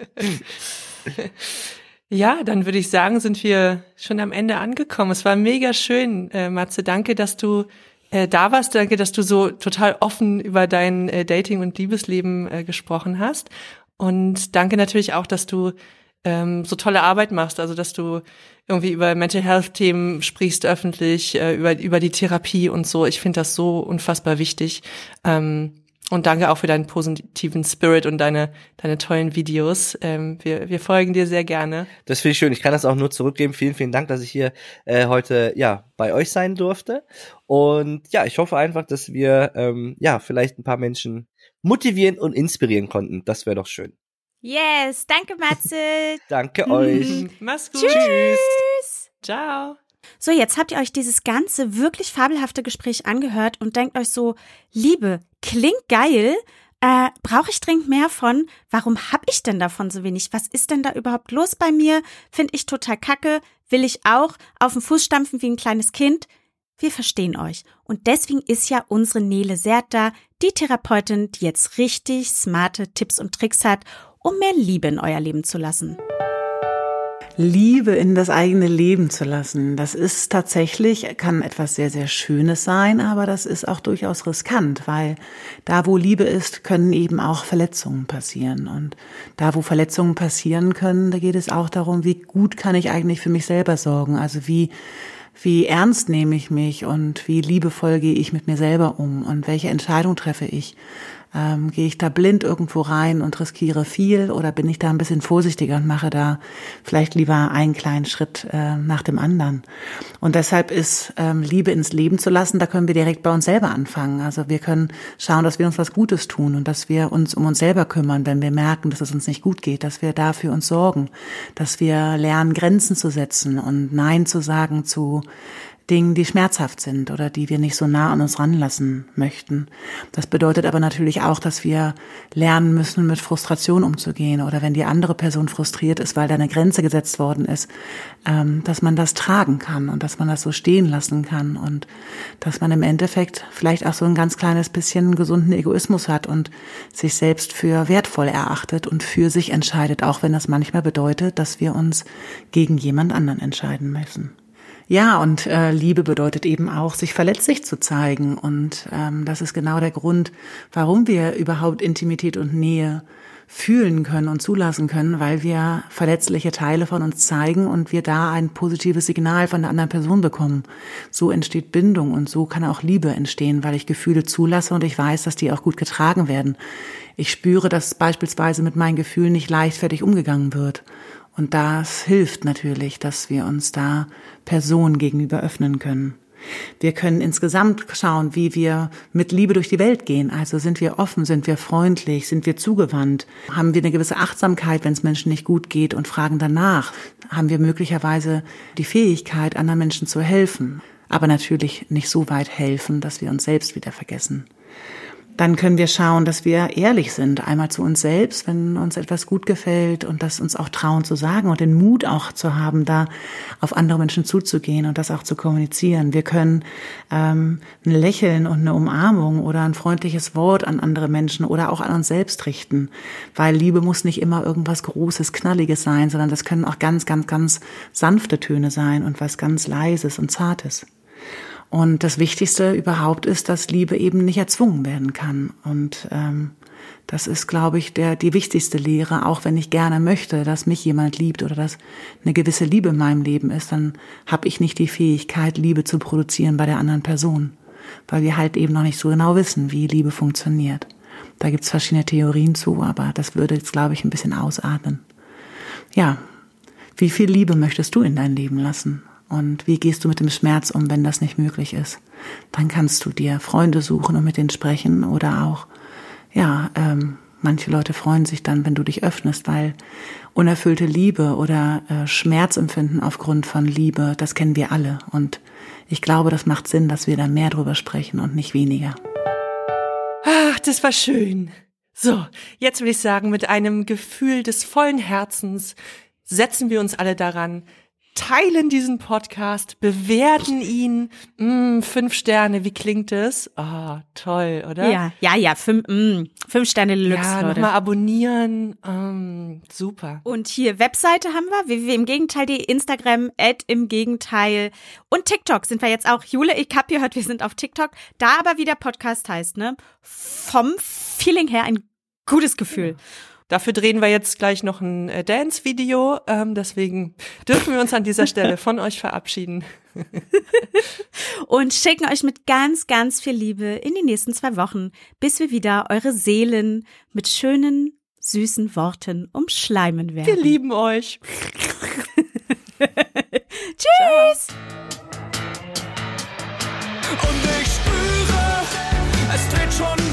Ja, dann würde ich sagen, sind wir schon am Ende angekommen. Es war mega schön, äh, Matze. Danke, dass du äh, da warst. Danke, dass du so total offen über dein äh, Dating- und Liebesleben äh, gesprochen hast. Und danke natürlich auch, dass du ähm, so tolle Arbeit machst. Also, dass du irgendwie über Mental Health Themen sprichst öffentlich, äh, über, über die Therapie und so. Ich finde das so unfassbar wichtig. Ähm, und danke auch für deinen positiven Spirit und deine, deine tollen Videos. Ähm, wir, wir folgen dir sehr gerne. Das finde ich schön. Ich kann das auch nur zurückgeben. Vielen, vielen Dank, dass ich hier äh, heute ja bei euch sein durfte. Und ja, ich hoffe einfach, dass wir ähm, ja vielleicht ein paar Menschen motivieren und inspirieren konnten. Das wäre doch schön. Yes, danke Matze. Danke euch. Mach's gut. Tschüss. Ciao. So, jetzt habt ihr euch dieses ganze wirklich fabelhafte Gespräch angehört und denkt euch so, Liebe, klingt geil, äh, brauche ich dringend mehr von? Warum hab ich denn davon so wenig? Was ist denn da überhaupt los bei mir? Finde ich total kacke, will ich auch auf den Fuß stampfen wie ein kleines Kind? Wir verstehen euch. Und deswegen ist ja unsere Nele Serta die Therapeutin, die jetzt richtig smarte Tipps und Tricks hat, um mehr Liebe in euer Leben zu lassen. Liebe in das eigene Leben zu lassen. Das ist tatsächlich, kann etwas sehr, sehr Schönes sein, aber das ist auch durchaus riskant, weil da, wo Liebe ist, können eben auch Verletzungen passieren. Und da, wo Verletzungen passieren können, da geht es auch darum, wie gut kann ich eigentlich für mich selber sorgen? Also wie, wie ernst nehme ich mich und wie liebevoll gehe ich mit mir selber um und welche Entscheidung treffe ich? Ähm, gehe ich da blind irgendwo rein und riskiere viel oder bin ich da ein bisschen vorsichtiger und mache da vielleicht lieber einen kleinen Schritt äh, nach dem anderen? Und deshalb ist ähm, Liebe ins Leben zu lassen, da können wir direkt bei uns selber anfangen. Also wir können schauen, dass wir uns was Gutes tun und dass wir uns um uns selber kümmern, wenn wir merken, dass es uns nicht gut geht, dass wir da für uns sorgen, dass wir lernen, Grenzen zu setzen und Nein zu sagen zu Dingen, die schmerzhaft sind oder die wir nicht so nah an uns ranlassen möchten. Das bedeutet aber natürlich auch, dass wir lernen müssen, mit Frustration umzugehen oder wenn die andere Person frustriert ist, weil da eine Grenze gesetzt worden ist, ähm, dass man das tragen kann und dass man das so stehen lassen kann und dass man im Endeffekt vielleicht auch so ein ganz kleines bisschen gesunden Egoismus hat und sich selbst für wertvoll erachtet und für sich entscheidet, auch wenn das manchmal bedeutet, dass wir uns gegen jemand anderen entscheiden müssen. Ja, und äh, Liebe bedeutet eben auch, sich verletzlich zu zeigen. Und ähm, das ist genau der Grund, warum wir überhaupt Intimität und Nähe fühlen können und zulassen können, weil wir verletzliche Teile von uns zeigen und wir da ein positives Signal von der anderen Person bekommen. So entsteht Bindung und so kann auch Liebe entstehen, weil ich Gefühle zulasse und ich weiß, dass die auch gut getragen werden. Ich spüre, dass beispielsweise mit meinen Gefühlen nicht leichtfertig umgegangen wird. Und das hilft natürlich, dass wir uns da Personen gegenüber öffnen können. Wir können insgesamt schauen, wie wir mit Liebe durch die Welt gehen. Also sind wir offen, sind wir freundlich, sind wir zugewandt, haben wir eine gewisse Achtsamkeit, wenn es Menschen nicht gut geht und fragen danach. Haben wir möglicherweise die Fähigkeit, anderen Menschen zu helfen, aber natürlich nicht so weit helfen, dass wir uns selbst wieder vergessen. Dann können wir schauen, dass wir ehrlich sind. Einmal zu uns selbst, wenn uns etwas gut gefällt und das uns auch trauen zu sagen und den Mut auch zu haben, da auf andere Menschen zuzugehen und das auch zu kommunizieren. Wir können ähm, ein Lächeln und eine Umarmung oder ein freundliches Wort an andere Menschen oder auch an uns selbst richten, weil Liebe muss nicht immer irgendwas Großes, Knalliges sein, sondern das können auch ganz, ganz, ganz sanfte Töne sein und was ganz Leises und Zartes. Und das Wichtigste überhaupt ist, dass Liebe eben nicht erzwungen werden kann. Und ähm, das ist, glaube ich, der, die wichtigste Lehre. Auch wenn ich gerne möchte, dass mich jemand liebt oder dass eine gewisse Liebe in meinem Leben ist, dann habe ich nicht die Fähigkeit, Liebe zu produzieren bei der anderen Person. Weil wir halt eben noch nicht so genau wissen, wie Liebe funktioniert. Da gibt's verschiedene Theorien zu, aber das würde jetzt, glaube ich, ein bisschen ausatmen. Ja, wie viel Liebe möchtest du in dein Leben lassen? Und wie gehst du mit dem Schmerz um, wenn das nicht möglich ist? Dann kannst du dir Freunde suchen und mit denen sprechen oder auch, ja, ähm, manche Leute freuen sich dann, wenn du dich öffnest, weil unerfüllte Liebe oder äh, Schmerzempfinden aufgrund von Liebe, das kennen wir alle. Und ich glaube, das macht Sinn, dass wir da mehr drüber sprechen und nicht weniger. Ach, das war schön. So, jetzt will ich sagen, mit einem Gefühl des vollen Herzens setzen wir uns alle daran, teilen diesen Podcast, bewerten ihn. Mm, fünf Sterne, wie klingt es? Ah, oh, toll, oder? Ja, ja, ja, fünf, mm, fünf Sterne Deluxe, Ja, nochmal abonnieren. Mm, super. Und hier Webseite haben wir, www im Gegenteil, die Instagram, at im Gegenteil. Und TikTok sind wir jetzt auch. Jule, ich hab gehört, wir sind auf TikTok. Da aber wie der Podcast heißt, ne? Vom Feeling her ein gutes Gefühl. Ja. Dafür drehen wir jetzt gleich noch ein äh, Dance-Video. Ähm, deswegen dürfen wir uns an dieser Stelle von euch verabschieden. Und schicken euch mit ganz, ganz viel Liebe in die nächsten zwei Wochen, bis wir wieder eure Seelen mit schönen, süßen Worten umschleimen werden. Wir lieben euch. Tschüss. Und ich spüre, es dreht schon